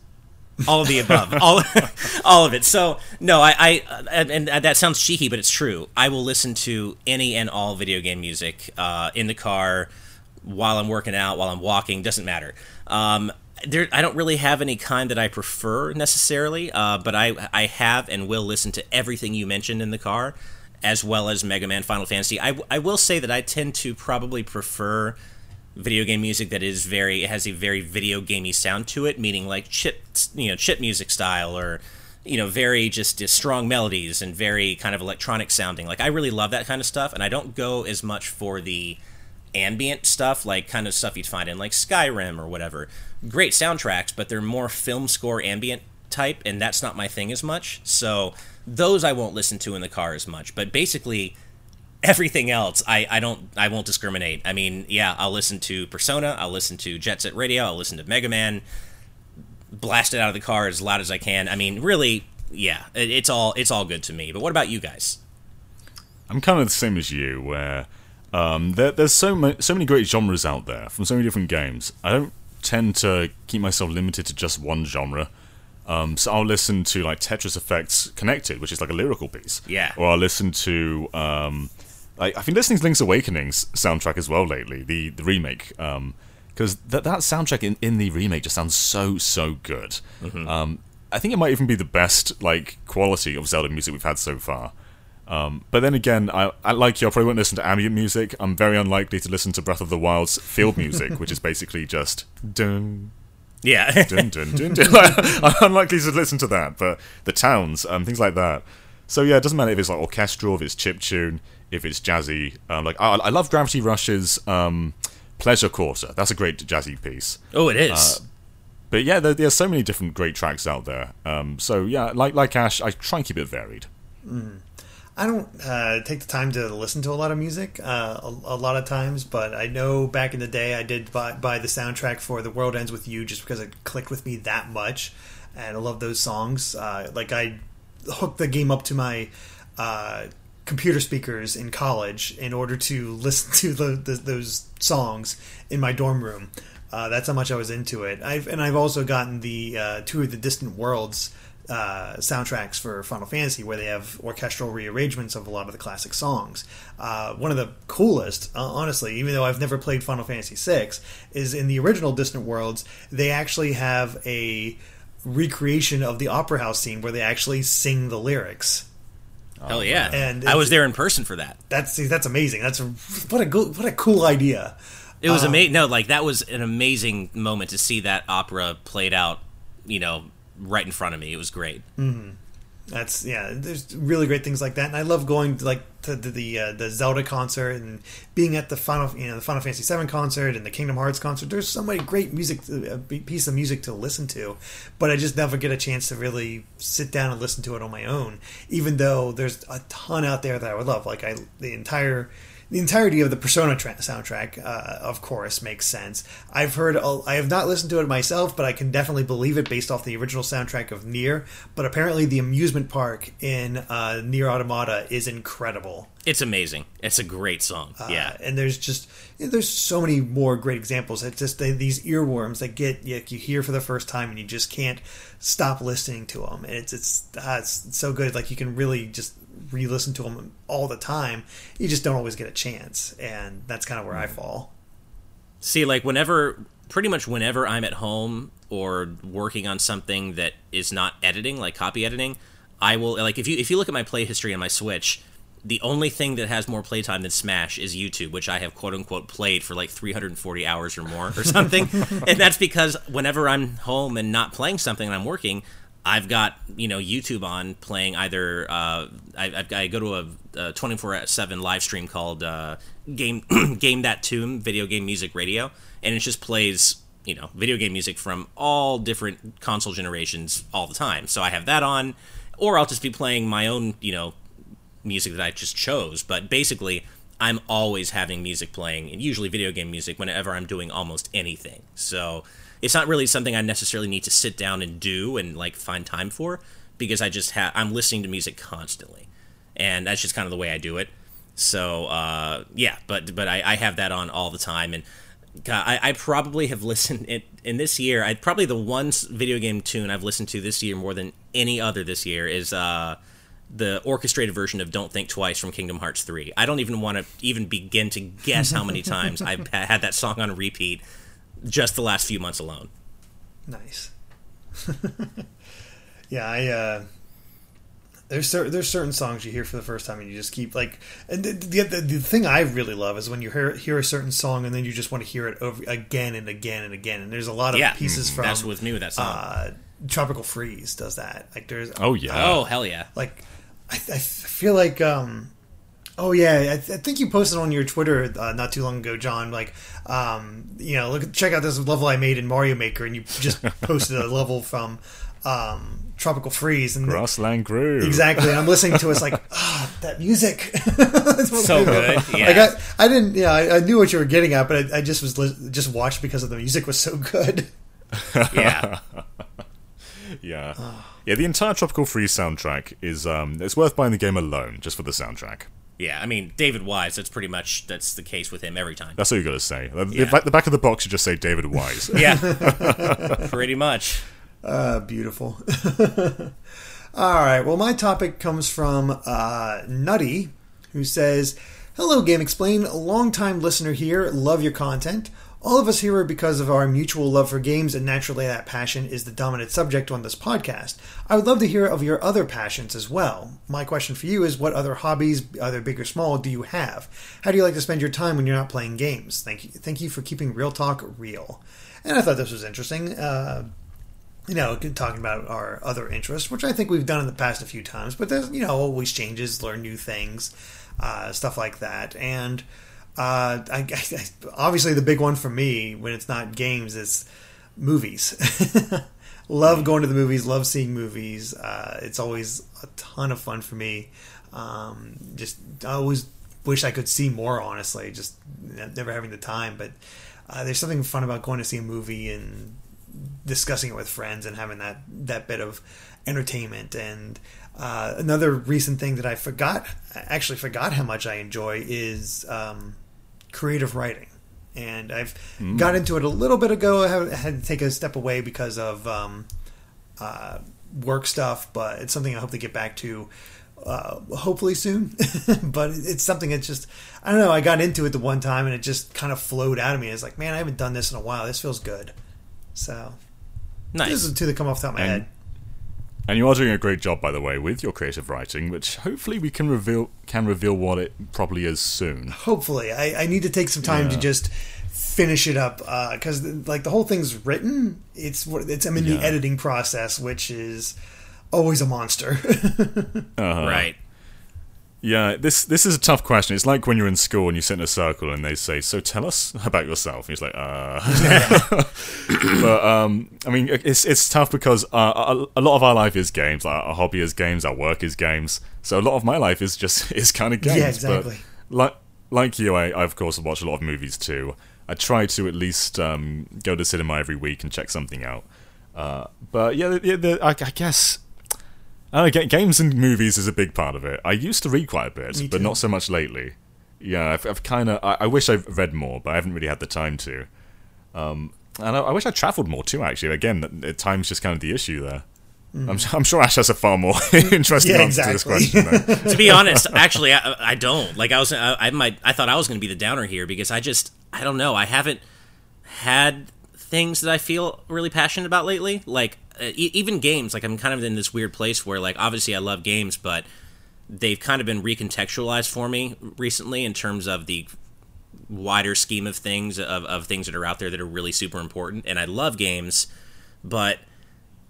All of the above, all, all of it. So no, I, I and, and that sounds cheeky, but it's true. I will listen to any and all video game music uh, in the car, while I'm working out, while I'm walking, doesn't matter. Um, there, I don't really have any kind that I prefer necessarily, uh, but I I have and will listen to everything you mentioned in the car, as well as Mega Man, Final Fantasy. I, I will say that I tend to probably prefer video game music that is very it has a very video gamey sound to it, meaning like chip you know chip music style or you know very just strong melodies and very kind of electronic sounding. Like I really love that kind of stuff, and I don't go as much for the ambient stuff, like kind of stuff you'd find in like Skyrim or whatever. Great soundtracks, but they're more film score ambient type, and that's not my thing as much. So those I won't listen to in the car as much. But basically, everything else I, I don't I won't discriminate. I mean, yeah, I'll listen to Persona, I'll listen to Jet Set Radio, I'll listen to Mega Man, blast it out of the car as loud as I can. I mean, really, yeah, it, it's all it's all good to me. But what about you guys? I'm kind of the same as you, where um, there, there's so so many great genres out there from so many different games. I don't tend to keep myself limited to just one genre. Um, so I'll listen to like Tetris Effects Connected, which is like a lyrical piece. Yeah. Or I'll listen to um, like I've been listening to Link's Awakenings soundtrack as well lately, the the remake. Um, because that that soundtrack in, in the remake just sounds so so good. Um, I think it might even be the best like quality of Zelda music we've had so far. Um, but then again, I, I like you. I probably won't listen to ambient music. I'm very unlikely to listen to Breath of the Wild's field music, which is basically just dun Yeah. dun dun dun. dun. I'm unlikely to listen to that, but the towns, um, things like that. So yeah, it doesn't matter if it's like orchestral, if it's chip tune, if it's jazzy. Um, like I, I love Gravity Rush's um, Pleasure Quarter. That's a great jazzy piece. oh, it is. But yeah, there, there's so many different great tracks out there. Um, so yeah, like like Ash, I try and keep it varied. I don't uh, take the time to listen to a lot of music uh, a, a lot of times, but I know back in the day I did buy, buy the soundtrack for The World Ends with You just because it clicked with me that much, and I love those songs. Uh, like I hooked the game up to my uh, computer speakers in college in order to listen to the, the, those songs in my dorm room. Uh, that's how much I was into it. I've and I've also gotten the uh, Tour of the Distant Worlds uh, soundtracks for Final Fantasy, where they have orchestral rearrangements of a lot of the classic songs. Uh, one of the coolest, uh, honestly, even though I've never played Final Fantasy VI, is in the original Distant Worlds. They actually have a recreation of the opera house scene where they actually sing the lyrics. Hell yeah. and I was there in person for that. That's that's amazing. That's a, what a go- what a cool idea. It was amazing. No, like that was an amazing moment to see that opera played out, you know, right in front of me. It was great. That's yeah. There's really great things like that, and I love going to, like to, the the, uh, the Zelda concert and being at the Final you know the Final Fantasy VII concert and the Kingdom Hearts concert. There's so many great music, a piece of music to listen to, but I just never get a chance to really sit down and listen to it on my own. Even though there's a ton out there that I would love, like I the entire. The entirety of the Persona tra- soundtrack, uh, of course, makes sense. I've heard, a- I have not listened to it myself, but I can definitely believe it based off the original soundtrack of Nier. But apparently, the amusement park in uh, Nier Automata is incredible. It's amazing. It's a great song. yeah. Uh, and there's just there's so many more great examples. It's just they, these earworms that get you, you hear for the first time, and you just can't stop listening to them. And it's it's, uh, it's so good. Like you can really just re-listen to them all the time. You just don't always get a chance, and that's kind of where I mm. fall. See, like whenever, pretty much whenever I'm at home or working on something that is not editing, like copy editing, I will like if you if you look at my play history on my Switch, the only thing that has more playtime than Smash is YouTube, which I have quote unquote played for like 340 hours or more or something, and that's because whenever I'm home and not playing something and I'm working. I've got you know YouTube on playing either uh, I, I've, go to a twenty four seven live stream called uh, game game that tune video game music radio. And it just plays you know video game music from all different console generations all the time. So I have that on. Or I'll just be playing my own you know music that I just chose. But basically I'm always having music playing and usually video game music whenever I'm doing almost anything. So it's not really something I necessarily need to sit down and do and like find time for because I just have I'm listening to music constantly, and that's just kind of the way I do it. So uh, yeah, but but I, I have that on all the time, and God, I, I probably have listened in, in this year. I probably the one video game tune I've listened to this year more than any other this year is uh, the orchestrated version of "Don't Think Twice" from Kingdom Hearts Three. I don't even want to even begin to guess how many times I've had that song on repeat just the last few months alone. Nice. yeah, I uh there's cer- there's certain songs you hear for the first time and you just keep like and the, the, the, the thing I really love is when you hear hear a certain song and then you just want to hear it over again and again and again and there's a lot of Yeah, pieces from that's with me with that song. uh, Tropical Freeze does that like there's Oh yeah. oh hell yeah! like I, I feel like um oh yeah I, th- I think you posted on your twitter uh, not too long ago john like um you know look check out this level i made in mario maker and you just posted a level from um tropical freeze and Grassland Groove. exactly and i'm listening to it, it's like ah that music So good, yeah. like I, I didn't yeah I, I knew what you were getting at but I, I just was li- just watched because of the music was so good yeah. Yeah. Yeah, the entire Tropical Freeze soundtrack is um it's worth buying the game alone just for the soundtrack. Yeah, I mean David Wise. That's pretty much that's the case with him every time. That's all you got to say. The, Yeah. the back of the box you just say David Wise. Yeah, pretty much. Uh, beautiful. All right. Well, my topic comes from uh, Nutty, who says, "Hello, GameXplain. Long time listener here. Love your content. All of us here are because of our mutual love for games, and naturally, that passion is the dominant subject on this podcast. I would love to hear of your other passions as well. My question for you is what other hobbies, either big or small, do you have? How do you like to spend your time when you're not playing games? Thank you, thank you for keeping Real Talk real. And I thought this was interesting. Uh, you know, talking about our other interests, which I think we've done in the past a few times, but there's, you know, always changes, learn new things, uh, stuff like that. And uh, I, I, obviously, the big one for me when it's not games is movies. love going to the movies. Love seeing movies. Uh, it's always a ton of fun for me. Um, just I always wish I could see more. Honestly, just never having the time. But uh, there's something fun about going to see a movie and discussing it with friends and having that that bit of entertainment and uh, another recent thing that I forgot, actually forgot how much I enjoy is um, creative writing. And I've mm. got into it a little bit ago. I had to take a step away because of um, uh, work stuff, but it's something I hope to get back to uh, hopefully soon. but it's something that just, I don't know, I got into it the one time and it just kind of flowed out of me. It's like, man, I haven't done this in a while. This feels good. So, nice. This is two that come off the top of my and, head. And you are doing a great job, by the way, with your creative writing, which hopefully we can reveal can reveal what it probably is soon. Hopefully, I, I need to take some time yeah. to just finish it up because uh, like the whole thing's written. It's it's I'm in yeah. the editing process, which is always a monster. uh-huh. Right. Yeah, this this is a tough question. It's like when you're in school and you sit in a circle and they say, "So tell us about yourself." And he's like, "Uh." but um, I mean, it's it's tough because uh, a, a, lot of our life is games. Like our hobby is games. Our work is games. So a lot of my life is just is kind of games. Yeah, exactly. But like like you, I, I of course watch a lot of movies too. I try to at least um, go to cinema every week and check something out. Uh, but yeah, the, the, I, I guess uh, games and movies is a big part of it. I used to read quite a bit, but not so much lately. Yeah, I've, I've kind of. I, I, wish I've read more, but I haven't really had the time to. Um, and I, I wish I travelled more too. Actually, again, at time's just kind of the issue there. Mm. I'm, I'm, sure Ash has a far more interesting yeah, answer exactly. to this question. to be honest, actually, I, I, don't. Like I was, I, I might, I thought I was going to be the downer here because I just, I don't know. I haven't had things that I feel really passionate about lately. Like even games like i'm kind of in this weird place where like obviously i love games but they've kind of been recontextualized for me recently in terms of the wider scheme of things of, of things that are out there that are really super important and i love games but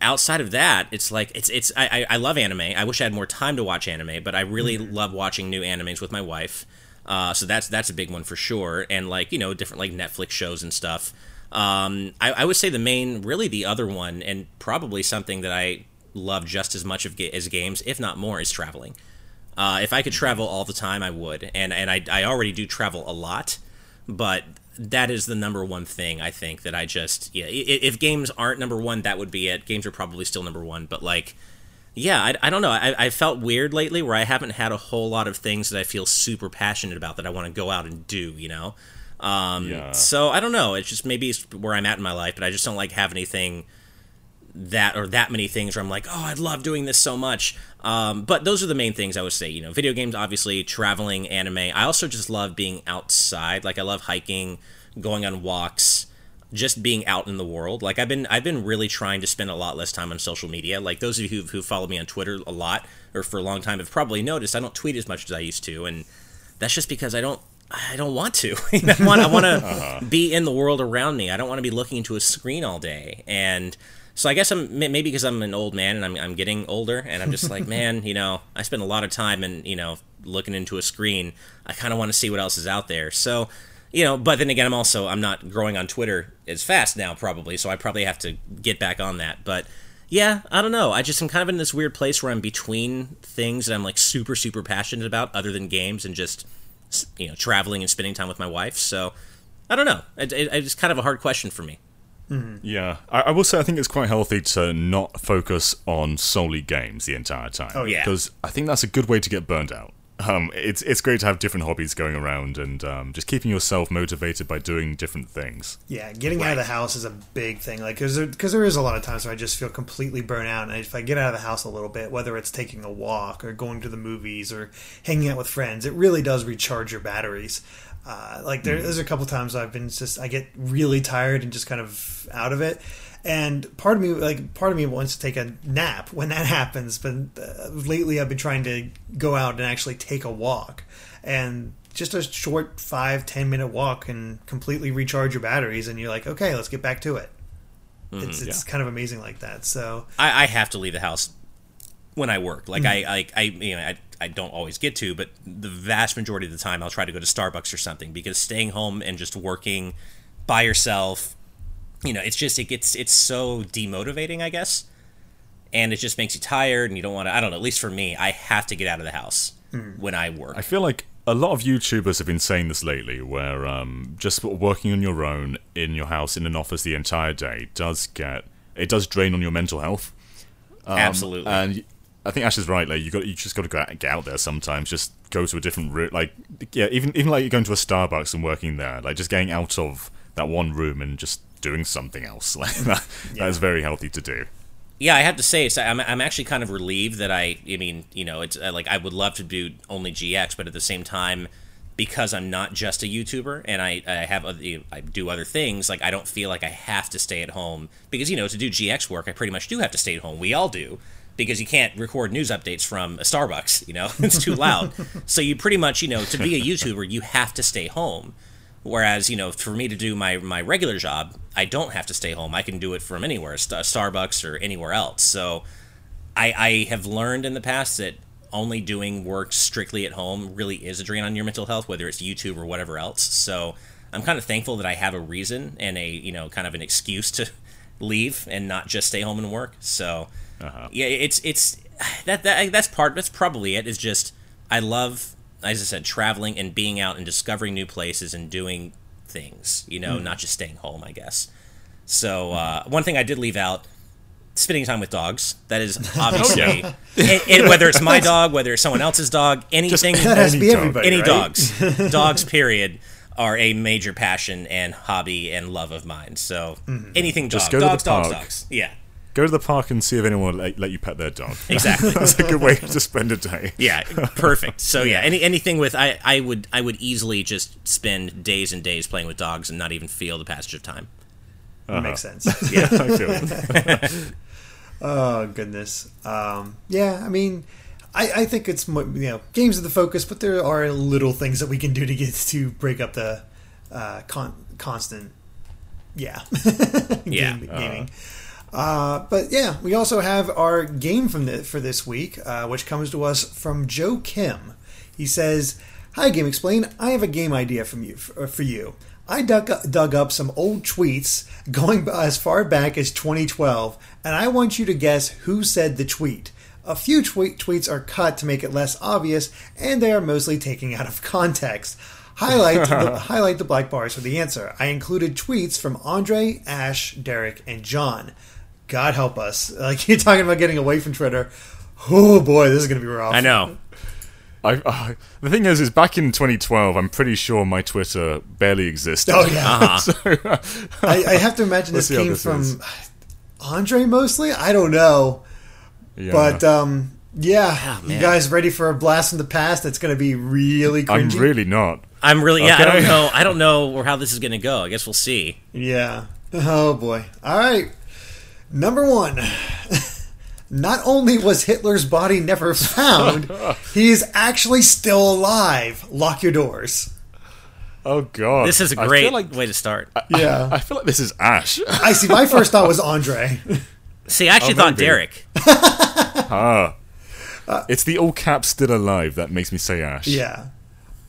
outside of that it's like it's it's i i love anime i wish i had more time to watch anime but i really mm-hmm. love watching new animes with my wife uh, so that's that's a big one for sure and like you know different like netflix shows and stuff um, I, I, would say the main, really the other one, and probably something that I love just as much of as games, if not more, is traveling. Uh, if I could travel all the time, I would, and and I, I already do travel a lot, but that is the number one thing I think that I just yeah. If games aren't number one, that would be it. Games are probably still number one, but like yeah, I, I don't know. I, I felt weird lately where I haven't had a whole lot of things that I feel super passionate about that I want to go out and do. You know. Um, yeah. So I don't know. It's just maybe it's where I'm at in my life, but I just don't like have anything that or that many things where I'm like, oh, I love doing this so much. Um, but those are the main things I would say. You know, video games, obviously, traveling, anime. I also just love being outside. Like I love hiking, going on walks, just being out in the world. Like I've been, I've been really trying to spend a lot less time on social media. Like those of you who who follow me on Twitter a lot or for a long time have probably noticed I don't tweet as much as I used to, and that's just because I don't I don't want to. I want I want to uh-huh. be in the world around me. I don't want to be looking into a screen all day. And so I guess I'm maybe because I'm an old man and I'm I'm getting older and I'm just like, man, you know, I spend a lot of time and, you know, looking into a screen. I kind of want to see what else is out there. So, you know, but then again, I'm also I'm not growing on Twitter as fast now probably, so I probably have to get back on that. But yeah, I don't know. I just am kind of in this weird place where I'm between things that I'm like super super passionate about other than games and just you know traveling and spending time with my wife. So I don't know. It, it, it's kind of a hard question for me. Mm-hmm. Yeah, I, I, will say I think it's quite healthy to not focus on solely games the entire time. Oh yeah, because I think that's a good way to get burned out um, it's it's great to have different hobbies going around and um, just keeping yourself motivated by doing different things. Yeah, getting right. out of the house is a big thing. Like, because there, cause there is a lot of times where I just feel completely burnt out, and if I get out of the house a little bit, whether it's taking a walk or going to the movies or hanging out with friends, it really does recharge your batteries. Uh, like there, there's a couple times I've been just I get really tired and just kind of out of it. And part of me, like part of me, wants to take a nap when that happens. But uh, lately, I've been trying to go out and actually take a walk, and just a short five ten minute walk can completely recharge your batteries, and you're like, okay, let's get back to it. it's it's kind of amazing like that. So I, I have to leave the house when I work. Like I, I, I, you know, I, I don't always get to, but the vast majority of the time, I'll try to go to Starbucks or something because staying home and just working by yourself, you know, it's just it gets it's so demotivating, I guess, and it just makes you tired and you don't want to. I don't know. At least for me, I have to get out of the house when I work. I feel like a lot of YouTubers have been saying this lately, where um, just working on your own in your house in an office the entire day does get it does drain on your mental health. Um, Absolutely. and I think Ash is right. Like you got, you just got to go out, get out there sometimes. Just go to a different route. Like yeah, even even like you're going to a Starbucks and working there. Like just getting out of that one room and just doing something else. Like that, that is very healthy to do. Yeah, I have to say, so I'm, I'm actually kind of relieved that I, I mean, you know, it's uh, like I would love to do only GX, but at the same time, because I'm not just a YouTuber and I, I have other, I do other things, like I don't feel like I have to stay at home because you know to do GX work, I pretty much do have to stay at home. We all do because you can't record news updates from a Starbucks, you know, it's too loud. so you pretty much, you know, to be a YouTuber, you have to stay home. Whereas, you know, for me to do my, my regular job, I don't have to stay home. I can do it from anywhere, St- uh, Starbucks or anywhere else. So I, I have learned in the past that only doing work strictly at home really is a drain on your mental health, whether it's YouTube or whatever else. So I'm kind of thankful that I have a reason and a, you know, kind of an excuse to leave and not just stay home and work. So uh-huh. yeah, it's, it's, that, that, that's part, that's probably it, is just, I love as I said, traveling and being out and discovering new places and doing things, you know, not just staying home, I guess. So, uh, one thing I did leave out spending time with dogs. That is obviously, yeah. and, and whether it's my dog, whether it's someone else's dog, anything, that has to Any be dog. everybody. any right? dogs, dogs, period, are a major passion and hobby and love of mine. So, anything dog, Just go to the dogs, dogs, dogs. Yeah, Go to the park and see if anyone will let, let you pet their dog. exactly. That's a good way to spend a day. Yeah, perfect. So yeah, any anything with I, I would I would easily just spend days and days playing with dogs and not even feel the passage of time. Makes sense. Yeah, I feel it. Oh goodness. Um, yeah, I mean, I, I think it's you know games are the focus, but there are little things that we can do to get to break up the uh, con- constant. Yeah. Yeah. Game- gaming. Uh, but yeah, we also have our game from the, for this week, uh, which comes to us from Joe Kim. He says, "Hi, GameXplain. I have a game idea from you for, for you. I dug, dug up some old tweets going as far back as 2012, and I want you to guess who said the tweet." A few tweet tweets are cut to make it less obvious, and they are mostly taken out of context. Highlight the, highlight the black bars for the answer. I included tweets from Andre, Ash, Derek, and John. God help us! Like you're talking about getting away from Twitter. Oh boy, this is gonna be rough. I know. I, uh, the thing is, is back in 2012, I'm pretty sure my Twitter barely existed. Oh yeah, so, uh, I, I have to imagine this came this from is. Andre mostly. I don't know, yeah. but um, yeah, Oh, you guys ready for a blast from the past? That's gonna be really Cringy. I'm really not. I'm really yeah. I don't know. I don't know where how this is going to go. I guess we'll see. Yeah. Oh boy. All right. Number one. Not only was Hitler's body never found, he is actually still alive. Lock your doors. Oh god, This is a great like way to start. Yeah. I feel like this is Ash. I see. My first thought was Andre. See, I actually Oh, thought maybe. Derek. ah, it's the all caps still alive that makes me say Ash. Yeah.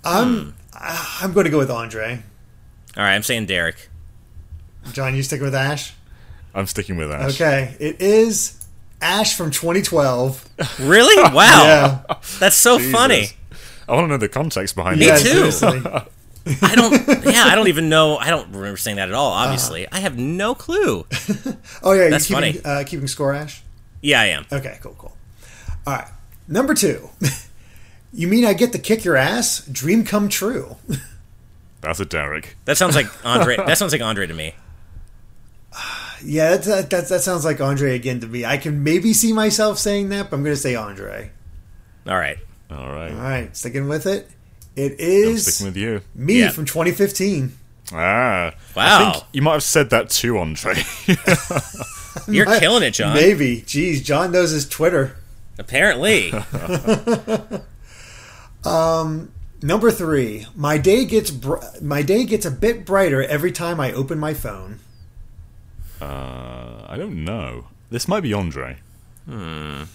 I'm. I'm going to go with Andre. All right, I'm saying Derek. John, you sticking with Ash? I'm sticking with Ash. Okay. It is Ash from 2012. Really? Wow, Yeah. that's so Jesus. funny. I want to know the context behind Me yeah, it. too. I don't. Yeah, I don't even know. I don't remember saying that at all. Obviously, I have no clue. Oh yeah, That's you keeping, funny. Uh, keeping score, Ash. Yeah, I am. Okay, cool, cool. All right. Number two. you mean I get to kick your ass? Dream come true. That's a Derek. That sounds like Andre. that sounds like Andre to me. yeah, that, that, that sounds like Andre again to me. I can maybe see myself saying that, but I'm going to say Andre. All right. All right. All right, sticking with it. It is I'm sticking with you. me Yeah. from 2015. Ah, Wow. I think you might have said that too, Andre. You're killing it, John. Maybe. Jeez, John knows his Twitter. Apparently. um, Number three, my day gets br- my day gets a bit brighter every time I open my phone. Uh, I don't know. This might be Andre. I'm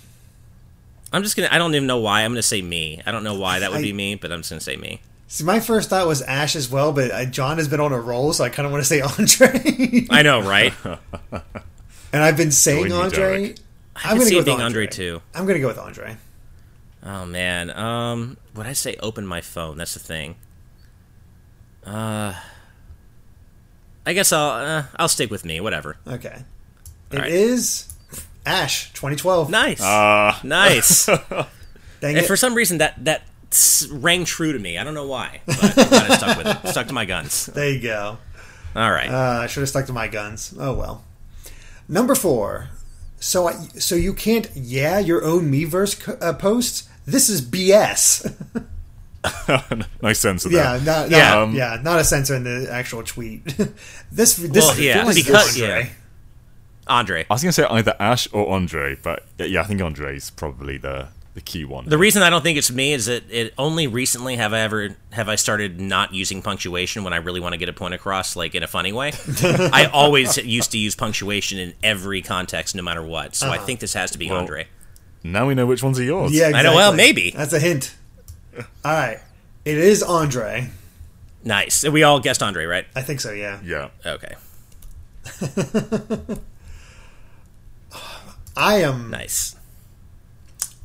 just gonna. I don't even know why. I'm gonna say me. I don't know why that would I- be me, but I'm just gonna say me. See, my first thought was Ash as well, but uh, John has been on a roll, so I kind of want to say Andre. I know, right? and I've been saying Join me, Andre. Derek. I I'm could gonna see go it with Andre. Andre too. I'm gonna go with Andre. Oh man. Um, would I say open my phone? That's the thing. Uh, I guess I'll. Uh, I'll stick with me. Whatever. Okay, It right. is Ash 2012. Nice. Ah, nice. Dang and it. for some reason, that that rang true to me. I don't know why, but I'm I stuck with it. Stuck to my guns. there you go. All right. Uh, I should have stuck to my guns. Oh well. Number four. So I, so you can't yeah your own Miiverse co- uh, posts. This is BS. nice sense of yeah, that. not, Yeah. yeah, Um, yeah, not a censor in the actual tweet. this this Well, yeah, this because- Andre. yeah. Andre. I was going to say either Ash or Andre, but yeah, I think Andre's probably the the key one. The reason I don't think it's me is that it only recently have I ever have I started not using punctuation when I really want to get a point across, like in a funny way. I always used to use punctuation in every context, no matter what. So I think this has to be Well, Andre. now we know which ones are yours. Yeah, I know, well, maybe. that's a hint. All right, it is Andre. Nice. We all guessed Andre, right? I think so. Yeah, Yeah. Okay. I am. Nice.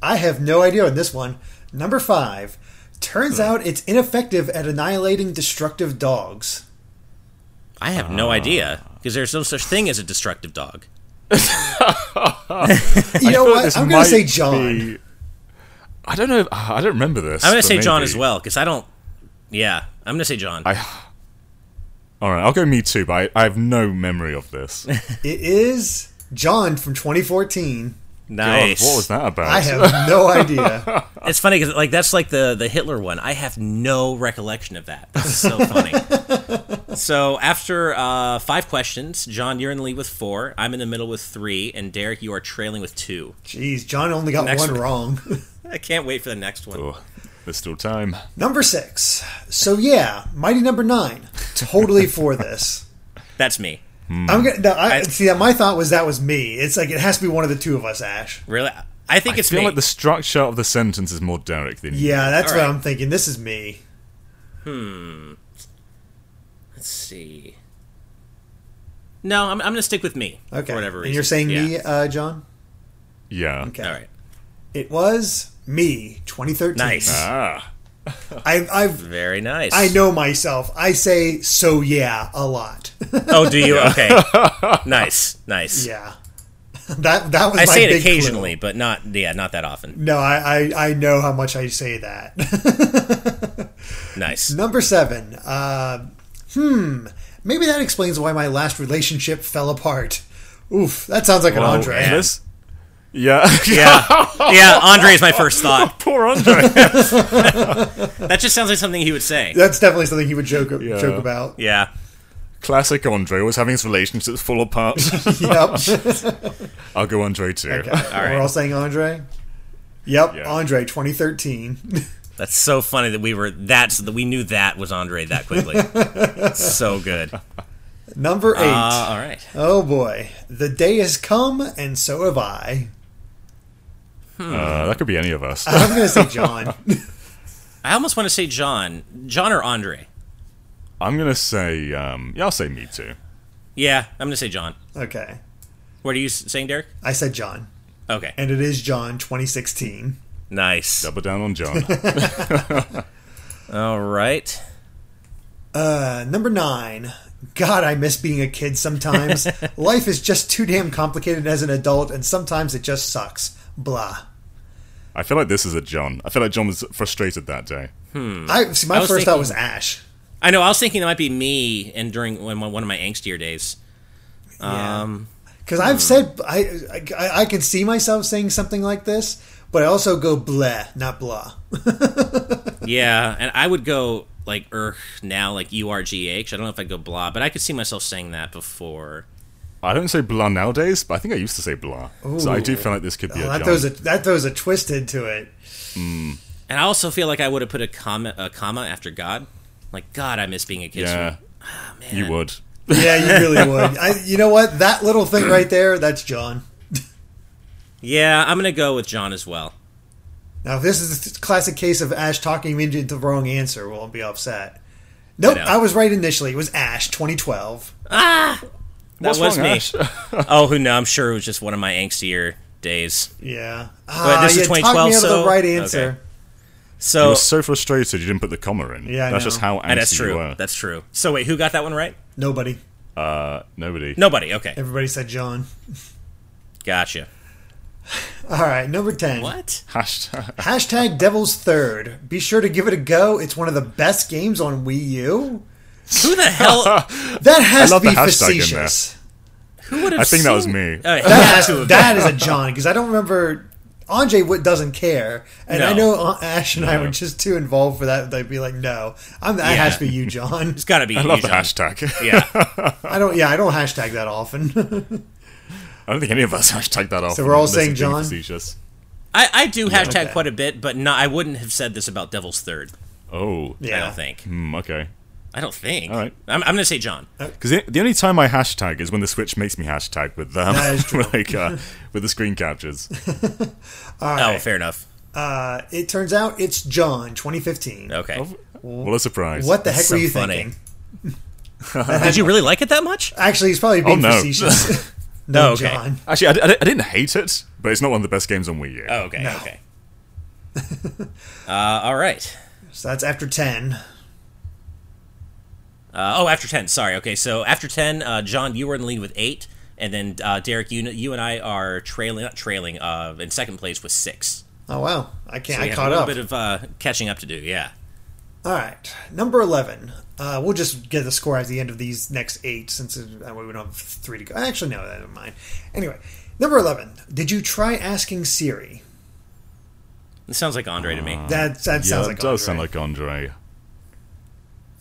I have no idea on this one. Number five. Turns Hmm. out it's ineffective at annihilating destructive dogs. I have no idea because there's no such thing as a destructive dog. You I know feel like what? I'm going to say John. be- I don't know. I don't remember this. I'm gonna but say John as well because I don't. Yeah, I'm gonna say John. I. All right, I'll go me too, but I, I have no memory of this. It is John from 2014. nice. what was that about? I have no idea. It's funny because like that's like the the Hitler one. I have no recollection of that. That's so funny. so after uh, five questions, John, you're in the lead with four. I'm in the middle with three, and Derek, you are trailing with two. Jeez, John only got Next one one. wrong. I can't wait for the next one. Oh, there's still time. number six. So yeah, Mighty Number Nine. Totally for this. That's me. Hmm. I'm gonna. No, I, I- see. My thought was that was me. It's like it has to be one of the two of us, Ash. Really, I think it's I feel me. like the structure of the sentence is more Derek than you. Yeah, that's All what right. I'm thinking. This is me. Hmm. Let's see. No, I'm, I'm gonna stick with me. Okay. For whatever reason. And you're saying Yeah. me, uh, John? Yeah. Okay. All right. It was me, 2013. Nice. Ah. I, I've. Very nice. I know myself. I say so yeah a lot. Oh, do you? Okay. nice. Nice. yeah. That that was I my say it big clue. occasionally, but not yeah, not that often. No, I, I I know how much I say that. Nice. Number seven. Uh, hmm. Maybe that explains why my last relationship fell apart. Oof, that sounds like an Well, Andre. this- Yeah. Yeah. Yeah, Andre is my first thought. Poor Andre. That just sounds like something he would say. That's definitely something he would joke Yeah. joke about. Yeah. Classic Andre was having his relationships fall apart. Yep. I'll go Andre too. Okay. right. We're all saying Andre. Yep, Yeah. Andre, 2013. That's so funny that we were that's that we knew that was Andre that quickly. so good. Number eight. Uh, all right. oh boy, the day has come, and so have I. Uh, that could be any of us. I'm going to say John. I almost want to say John. John or Andre? I'm gonna say, um, yeah, I'll say me too. Yeah, I'm gonna say John. okay, What are you s- saying, Derek? I said John, Okay. and it is John, 2016. Nice. Double down on John. All right. Uh, number nine. God, I miss being a kid sometimes. Life is just too damn complicated as an adult, and sometimes it just sucks. Blah. I feel like this is a John. I feel like John was frustrated that day. Hmm. I see. My I was first thought was Ash. I know. I was thinking it might be me, and during one of my angstier days. Yeah. Um, Because I've said I, I I can see myself saying something like this, but I also go bleh, not blah. yeah, and I would go like er now, like U R G H. I don't know if I'd go blah, but I could see myself saying that before. I don't say blah nowadays, but I think I used to say blah. So I do feel like this could be Oh, a that John. throws a that throws a twist into it. Hmm. And I also feel like I would have put a comma a comma after God. Like God, I miss being a kid. yeah, ah, man. you would. Yeah, you really would. I, you know what? That little thing right there, that's John. Yeah, I'm gonna go with John as well. Now, if this is a classic case of Ash talking me into the wrong answer, we'll be upset. Nope, know. I, was right initially. It was Ash, 2012. That What's was wrong, me. Oh, who no? I'm sure it was just one of my angstier days. Yeah. Wait, Ah, this is you talked me 2012, out of so- the right answer. okay. You So were so frustrated you didn't put the comma in. Yeah, I that's know. just how and that's angsty you true. were. That's true. So wait, who got that one right? Nobody. Uh, nobody. Nobody. Okay, Everybody said John. gotcha. All right, number 10. What? Hashtag. Hashtag Devil's Third. Be sure to give it a go. It's one of the best games on Wii U. Who the hell? That has to love be the hashtag in there. facetious. Who would have? I think that was me. Oh, it That, has, to have that been. is a John, because I don't remember. Andre Wood doesn't care, and I know uh, Ash and I were just too involved for that. They'd be like, "No, I'm, that Yeah. has to be you, John." It's got to be. I love you, the John. hashtag. Yeah. I don't. Yeah, I don't hashtag that often. I don't think any of us hashtag that off. So we're all saying John? Facetious. I, I do hashtag okay. quite a bit, but no, I wouldn't have said this about Devil's Third. Oh. Yeah. I don't think. Hmm, okay. I don't think. All right. I'm, I'm gonna say John. Because the, the only time I hashtag is when the Switch makes me hashtag with um, That is true. like uh, with the screen captures. All Oh, fair enough. Uh, it turns out it's John, 2015. Okay. What a surprise! What the heck That's were so you funny. thinking? Did you really like it that much? Actually, he's probably being Oh, no. facetious. no, Oh, okay. John. Actually, I, I, I didn't hate it, but it's not one of the best games on Wii U. Oh, okay. No. Okay. uh, all right. So that's after 10. Uh, oh, after ten. Sorry. Okay, so after ten, uh, John, you were in the lead with eight, and then uh, Derek, you you and I are trailing, not trailing, uh, in second place with six. Oh wow, I can't. So we I have caught a little up. bit of uh, catching up to do. Yeah. All right, number eleven. Uh, we'll just get the score at the end of these next eight, since it, uh, we don't have three to go. Actually, no, that never mind. Anyway, number eleven. Did you try asking Siri? It sounds like Andre to me. That that yeah, sounds like Andre. it does Andre. sound like Andre.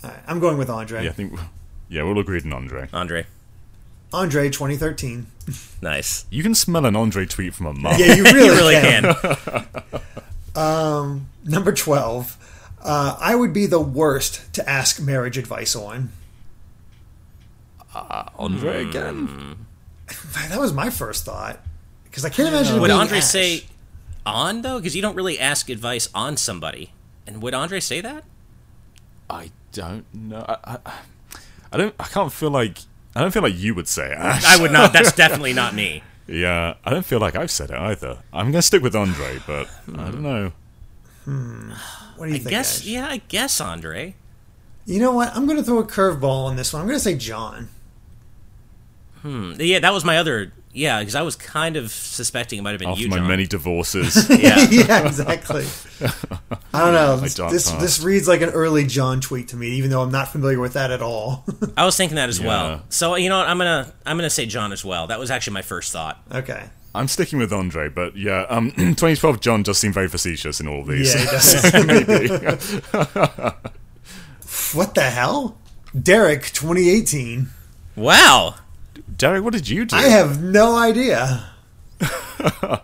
All right, I'm going with Andre. Yeah, I think. Yeah, we'll agree on Andre. Andre. Andre, 2013. Nice. You can smell an Andre tweet from a mile. Yeah, you really, You really can. can. Um, number 12. Uh, I would be the worst to ask marriage advice on. Uh, Andre hmm. again. That was my first thought because I can't imagine. it Would being Andre Ash. say on though? Because you don't really ask advice on somebody. And would Andre say that? I don't know. I, I, I don't. I can't feel like. I don't feel like you would say it. I would not. That's definitely not me. Yeah, I don't feel like I've said it either. I'm gonna stick with Andre, but I don't know. Hmm. What do you I think? guess. Ash? Yeah, I guess Andre. You know what? I'm going to throw a curveball on this one. I'm going to say John. Hmm. Yeah, that was my other. Yeah, because I was kind of suspecting it might have been After you, my John. many divorces, yeah. yeah, exactly. I don't know. This, dark this, past. this reads like an early John tweet to me, even though I'm not familiar with that at all. I was thinking that as Yeah. well. So you know what? I'm gonna I'm gonna say John as well. That was actually my first thought. okay. I'm sticking with Andre. But yeah, um, 2012 John does seem very facetious in all of these. Yeah, he does. what the hell? Derek, 2018. Wow. Derek, what did you do? I have no idea.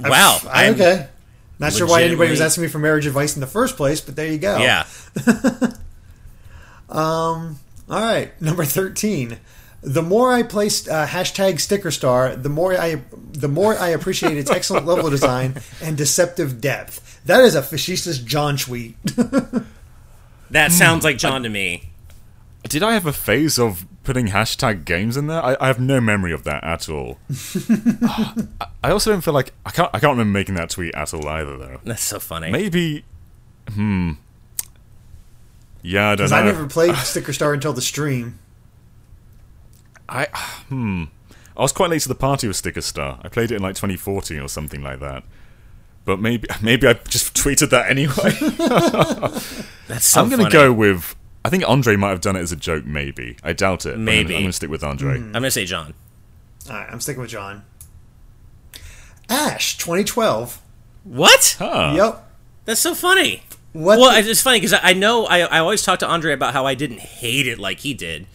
Wow. I'm- okay. Not sure why anybody was asking me for marriage advice in the first place, but there you go. Yeah. um. All right, number thirteen. The more I placed uh, hashtag sticker star, the more I the more I appreciate its excellent level design and deceptive depth. That is a facetious John tweet. That sounds like John to me. Did I have a phase of putting hashtag games in there? I, I have no memory of that at all. I, I also don't feel like I can't. I can't remember making that tweet at all either, though. That's so funny. Maybe. Hmm. Yeah, I don't know. I never played sticker star until the stream. I hmm. I was quite late to the party with Sticker Star. I played it in like 2014 or something like that. But maybe maybe I just tweeted that anyway. That's so I'm gonna go with. I think Andre might have done it as a joke. Maybe I doubt it. but I'm gonna- Maybe. I'm gonna stick with Andre. I'm gonna say John. All right, I'm sticking with John. Ash, 2012. What? Ah, Yep. That's so funny. What? Well, the- it's funny because I I know I, I always talk to Andre about how I didn't hate it like he did,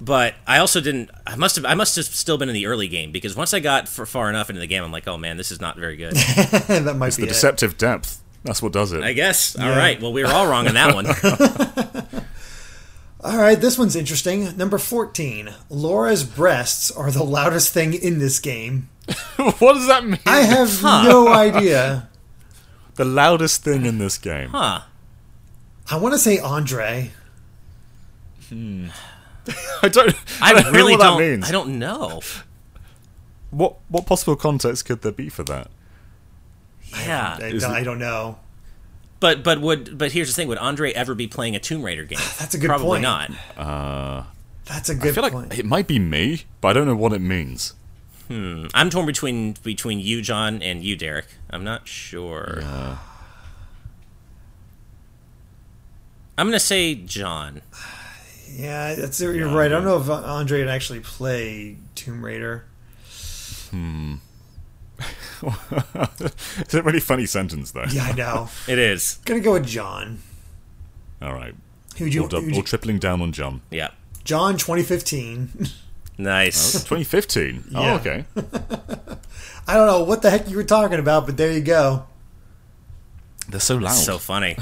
but I also didn't. I must have. I must have still been in the early game because once I got for far enough into the game, I'm like, oh man, this is not very good. that might be The it. deceptive depth. That's what does it. I guess. All Yeah. right. Well, we were all wrong on that one. All right, this one's interesting. Number 14. Lara's breasts are the loudest thing in this game. what does that mean? I have no idea. the loudest thing in this game. Huh. I want to say Andre. Hmm. I don't. I, don't really know what don't. that means. I don't know. What what possible context could there be for that? Yeah. I, Is don't, it- I don't know. But but would but here's the thing: Would Andre ever be playing a Tomb Raider game? That's a good point. Probably point. not. That's a good I feel like it might be me, but I don't know what it means. Hmm. I'm torn between between you, John, and you, Derek. I'm not sure. I'm gonna say John. Yeah, that's you're right. I don't know if Andre would actually play Tomb Raider. It's a really funny sentence, though. Yeah, I know. It is. Gonna go with John. All right. Who'd you? All, dub- who'd all you tripling down on John. Yeah. John, 2015. Nice. 2015. Yeah. Oh, okay. I don't know what the heck you were talking about, but there you go. They're so loud. So funny.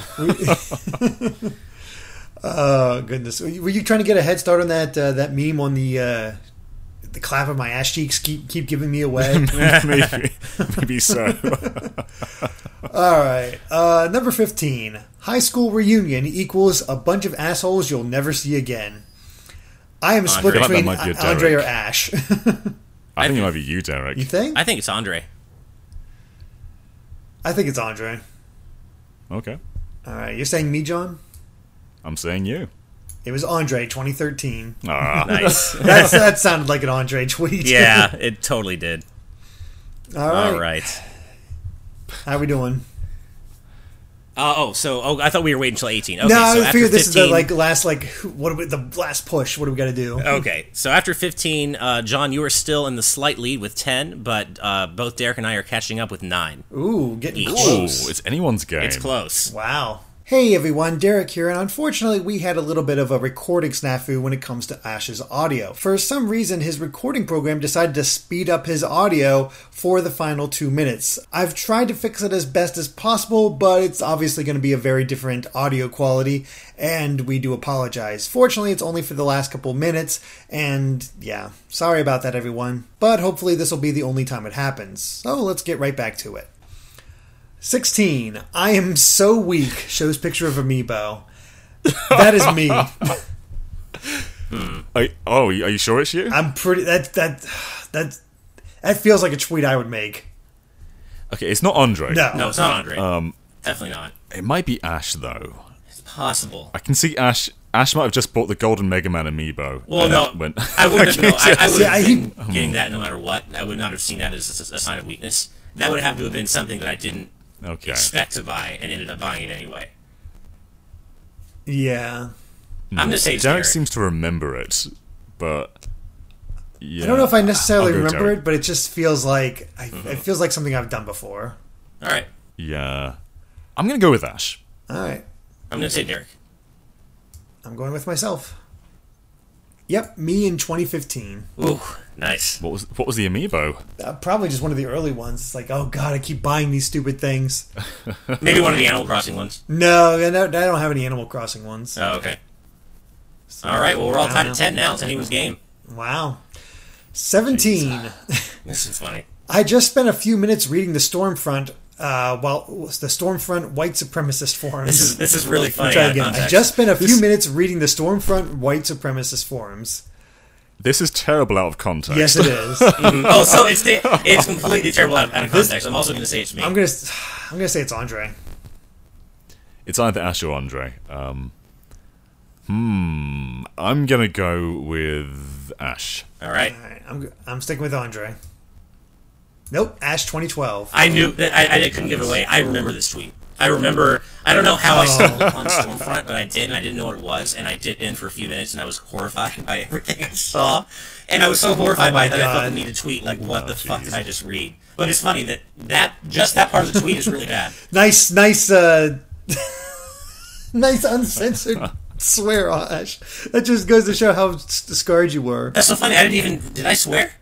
Oh goodness! Were you, were you trying to get a head start on that uh, that meme on the uh, the clap of my ass cheeks keep keep giving me away? maybe, maybe so. All right, uh, number fifteen. High school reunion equals a bunch of assholes you'll never see again. I am split Andre. I feel like between that might be a Andre or Derek. Ash. I think it might be you, Derek. you think? I think it's Andre. I think it's Andre. Okay. All right, you're saying me, John? I'm saying you. It was Andre, 2013. Ah, Nice. That's, that sounded like an Andre tweet. yeah, it totally did. All right. All right. How we doing? Uh, oh, so oh, I thought we were waiting until 18. Okay, no, so I after figured this is the like last like what do we, the last push. What do we got to do? Okay, so after 15, uh, John, you are still in the slight lead with 10, but uh, both Derek and I are catching up with 9. Ooh, getting Each. Ooh, it's anyone's game. It's close. Wow. Hey everyone, Derek here, and unfortunately, we had a little bit of a recording snafu when it comes to Ash's audio. For some reason, his recording program decided to speed up his audio for the final two minutes. I've tried to fix it as best as possible, but it's obviously going to be a very different audio quality, and we do apologize. Fortunately, it's only for the last couple minutes, and yeah, sorry about that, everyone. But hopefully, this will be the only time it happens. So let's get right back to it. 16. I am so weak. Shows picture of amiibo. That is me. I, oh, are you sure it's you? I'm pretty. That that that that feels like a tweet I would make. Okay, it's not Andre. No, No, it's not Andre. Um, Definitely not. it might be Ash though. It's possible. I can see Ash. Ash might have just bought the Golden Mega Man amiibo. Well, and no, went- I wouldn't have known. I, I would See, I- have been getting that no matter what. I would not have seen that as a, a sign of weakness. That would have to have been something that I didn't okay. expect to buy and ended up buying it anyway. Yeah. I'm gonna say Derek Derek. seems to remember it, but yeah. I don't know if I necessarily remember Derek. it, but it just feels like I, Mm-hmm. it feels like something I've done before. All right, Yeah, I'm gonna go with Ash. All right, I'm gonna say Derek. I'm going with myself. Yep, me in 2015. Ooh, nice. What was what was the amiibo? Uh, probably just one of the early ones. It's like, oh god, I keep buying these stupid things. Maybe one of the Animal Crossing ones. No, I don't I don't have any Animal Crossing ones. Oh, okay. All right. Well, we're all tied at ten now. It's anyone's game. Wow. 17. This is funny. I just spent a few minutes reading the Stormfront, uh, while the Stormfront white supremacist forums. This is this is really funny. Try again. I just spent a few minutes reading the Stormfront white supremacist forums. This is terrible out of context. Yes, it is. Oh, so it's it's completely terrible out out of context. I'm also gonna say it's me. I'm gonna, I'm gonna say it's Andre. It's either Ash or Andre. Um, hmm. I'm gonna go with Ash. All right. All right, I'm, I'm sticking with Andre. Nope, Ash 2012. I knew that I, I couldn't give it away. I remember this tweet. I remember. I don't know how I stumbled upon Stormfront, but I did, and I didn't know what it was, and I did in for a few minutes, and I was horrified by everything I saw, and I was so horrified by it that I felt the need to tweet like, "What the fuck did I just read?" But it's funny that that just that part of the tweet is really bad. Nice, nice, uh, nice uncensored swear, Ash. That just goes to show how scarred you were. That's so funny. I didn't even. Did I swear?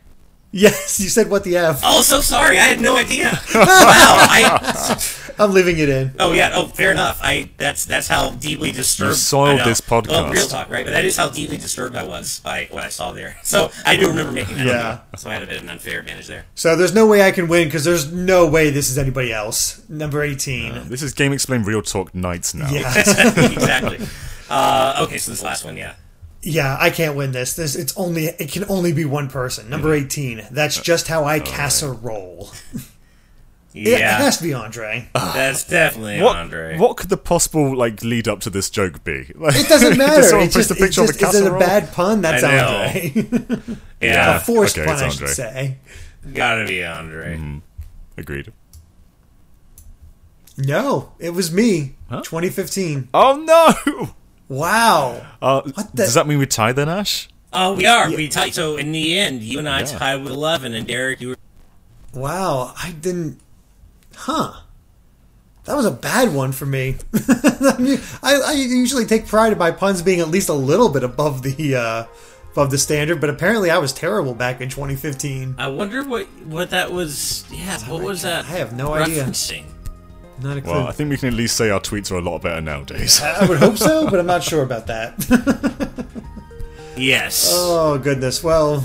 Yes, you said what the f. Oh, so sorry. I had no idea. wow. I. I'm leaving it in. Oh yeah. Oh, fair enough. I. That's that's how deeply disturbed. You soiled I know. this podcast. Well, real talk, right? But that is how deeply disturbed I was by what I saw there. So I do remember making that. Yeah. up. So I had a bit of an unfair advantage there. So there's no way I can win because there's no way this is anybody else. Number 18. This is GameXplain Real Talk Nights now. yeah. exactly. Uh, okay, so this last one, yeah. yeah, I can't win this. This it's only it can only be one person. Number 18. That's just how I cast a roll. It has to be Andre. that's definitely What, Andre. what could the possible like lead up to this joke be? Like, It doesn't matter. someone It's just, a it's picture of just a is it a bad pun? That's I. Andre. Yeah, a forced okay, pun, it's I should say. gotta be Andre. Agreed. No, it was me. 2015. Oh no! Wow. Uh, the- Does that mean we tie then, Ash? Oh, we are. We tied. So in the end, you and I Yeah. tied with eleven, and Derek, you were. Wow, I didn't. Huh. That was a bad one for me. I, mean, I, I usually take pride in my puns being at least a little bit above the uh, above the standard, but apparently I was terrible back in 2015. I wonder what what that was. Yeah, what was that? I have no idea. referencing? Not a clue. Well, I think we can at least say our tweets are a lot better nowadays. I would hope so, but I'm not sure about that. Yes. oh goodness. Well,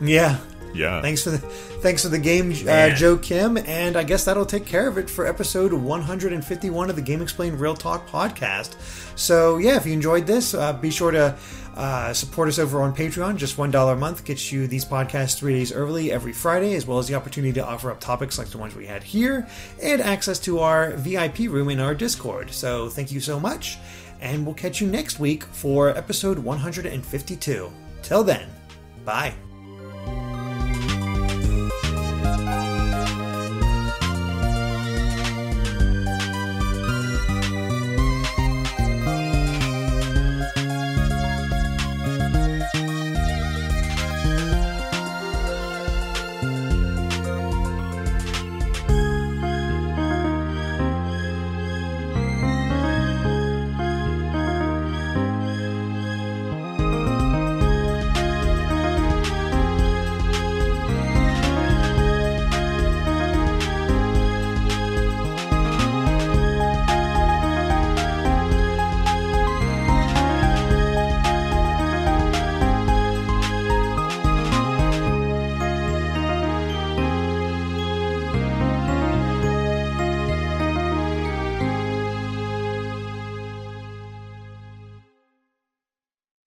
yeah. yeah. Thanks for the thanks for the game, uh, Joe Kim, and I guess that'll take care of it for episode 151 of the GameXplain Real Talk podcast. So yeah, if you enjoyed this, uh, be sure to uh, support us over on Patreon. Just one dollar a month gets you these podcasts three days early every Friday, as well as the opportunity to offer up topics like the ones we had here, and access to our VIP room in our Discord. So thank you so much, and we'll catch you next week for episode 152. Till then, bye.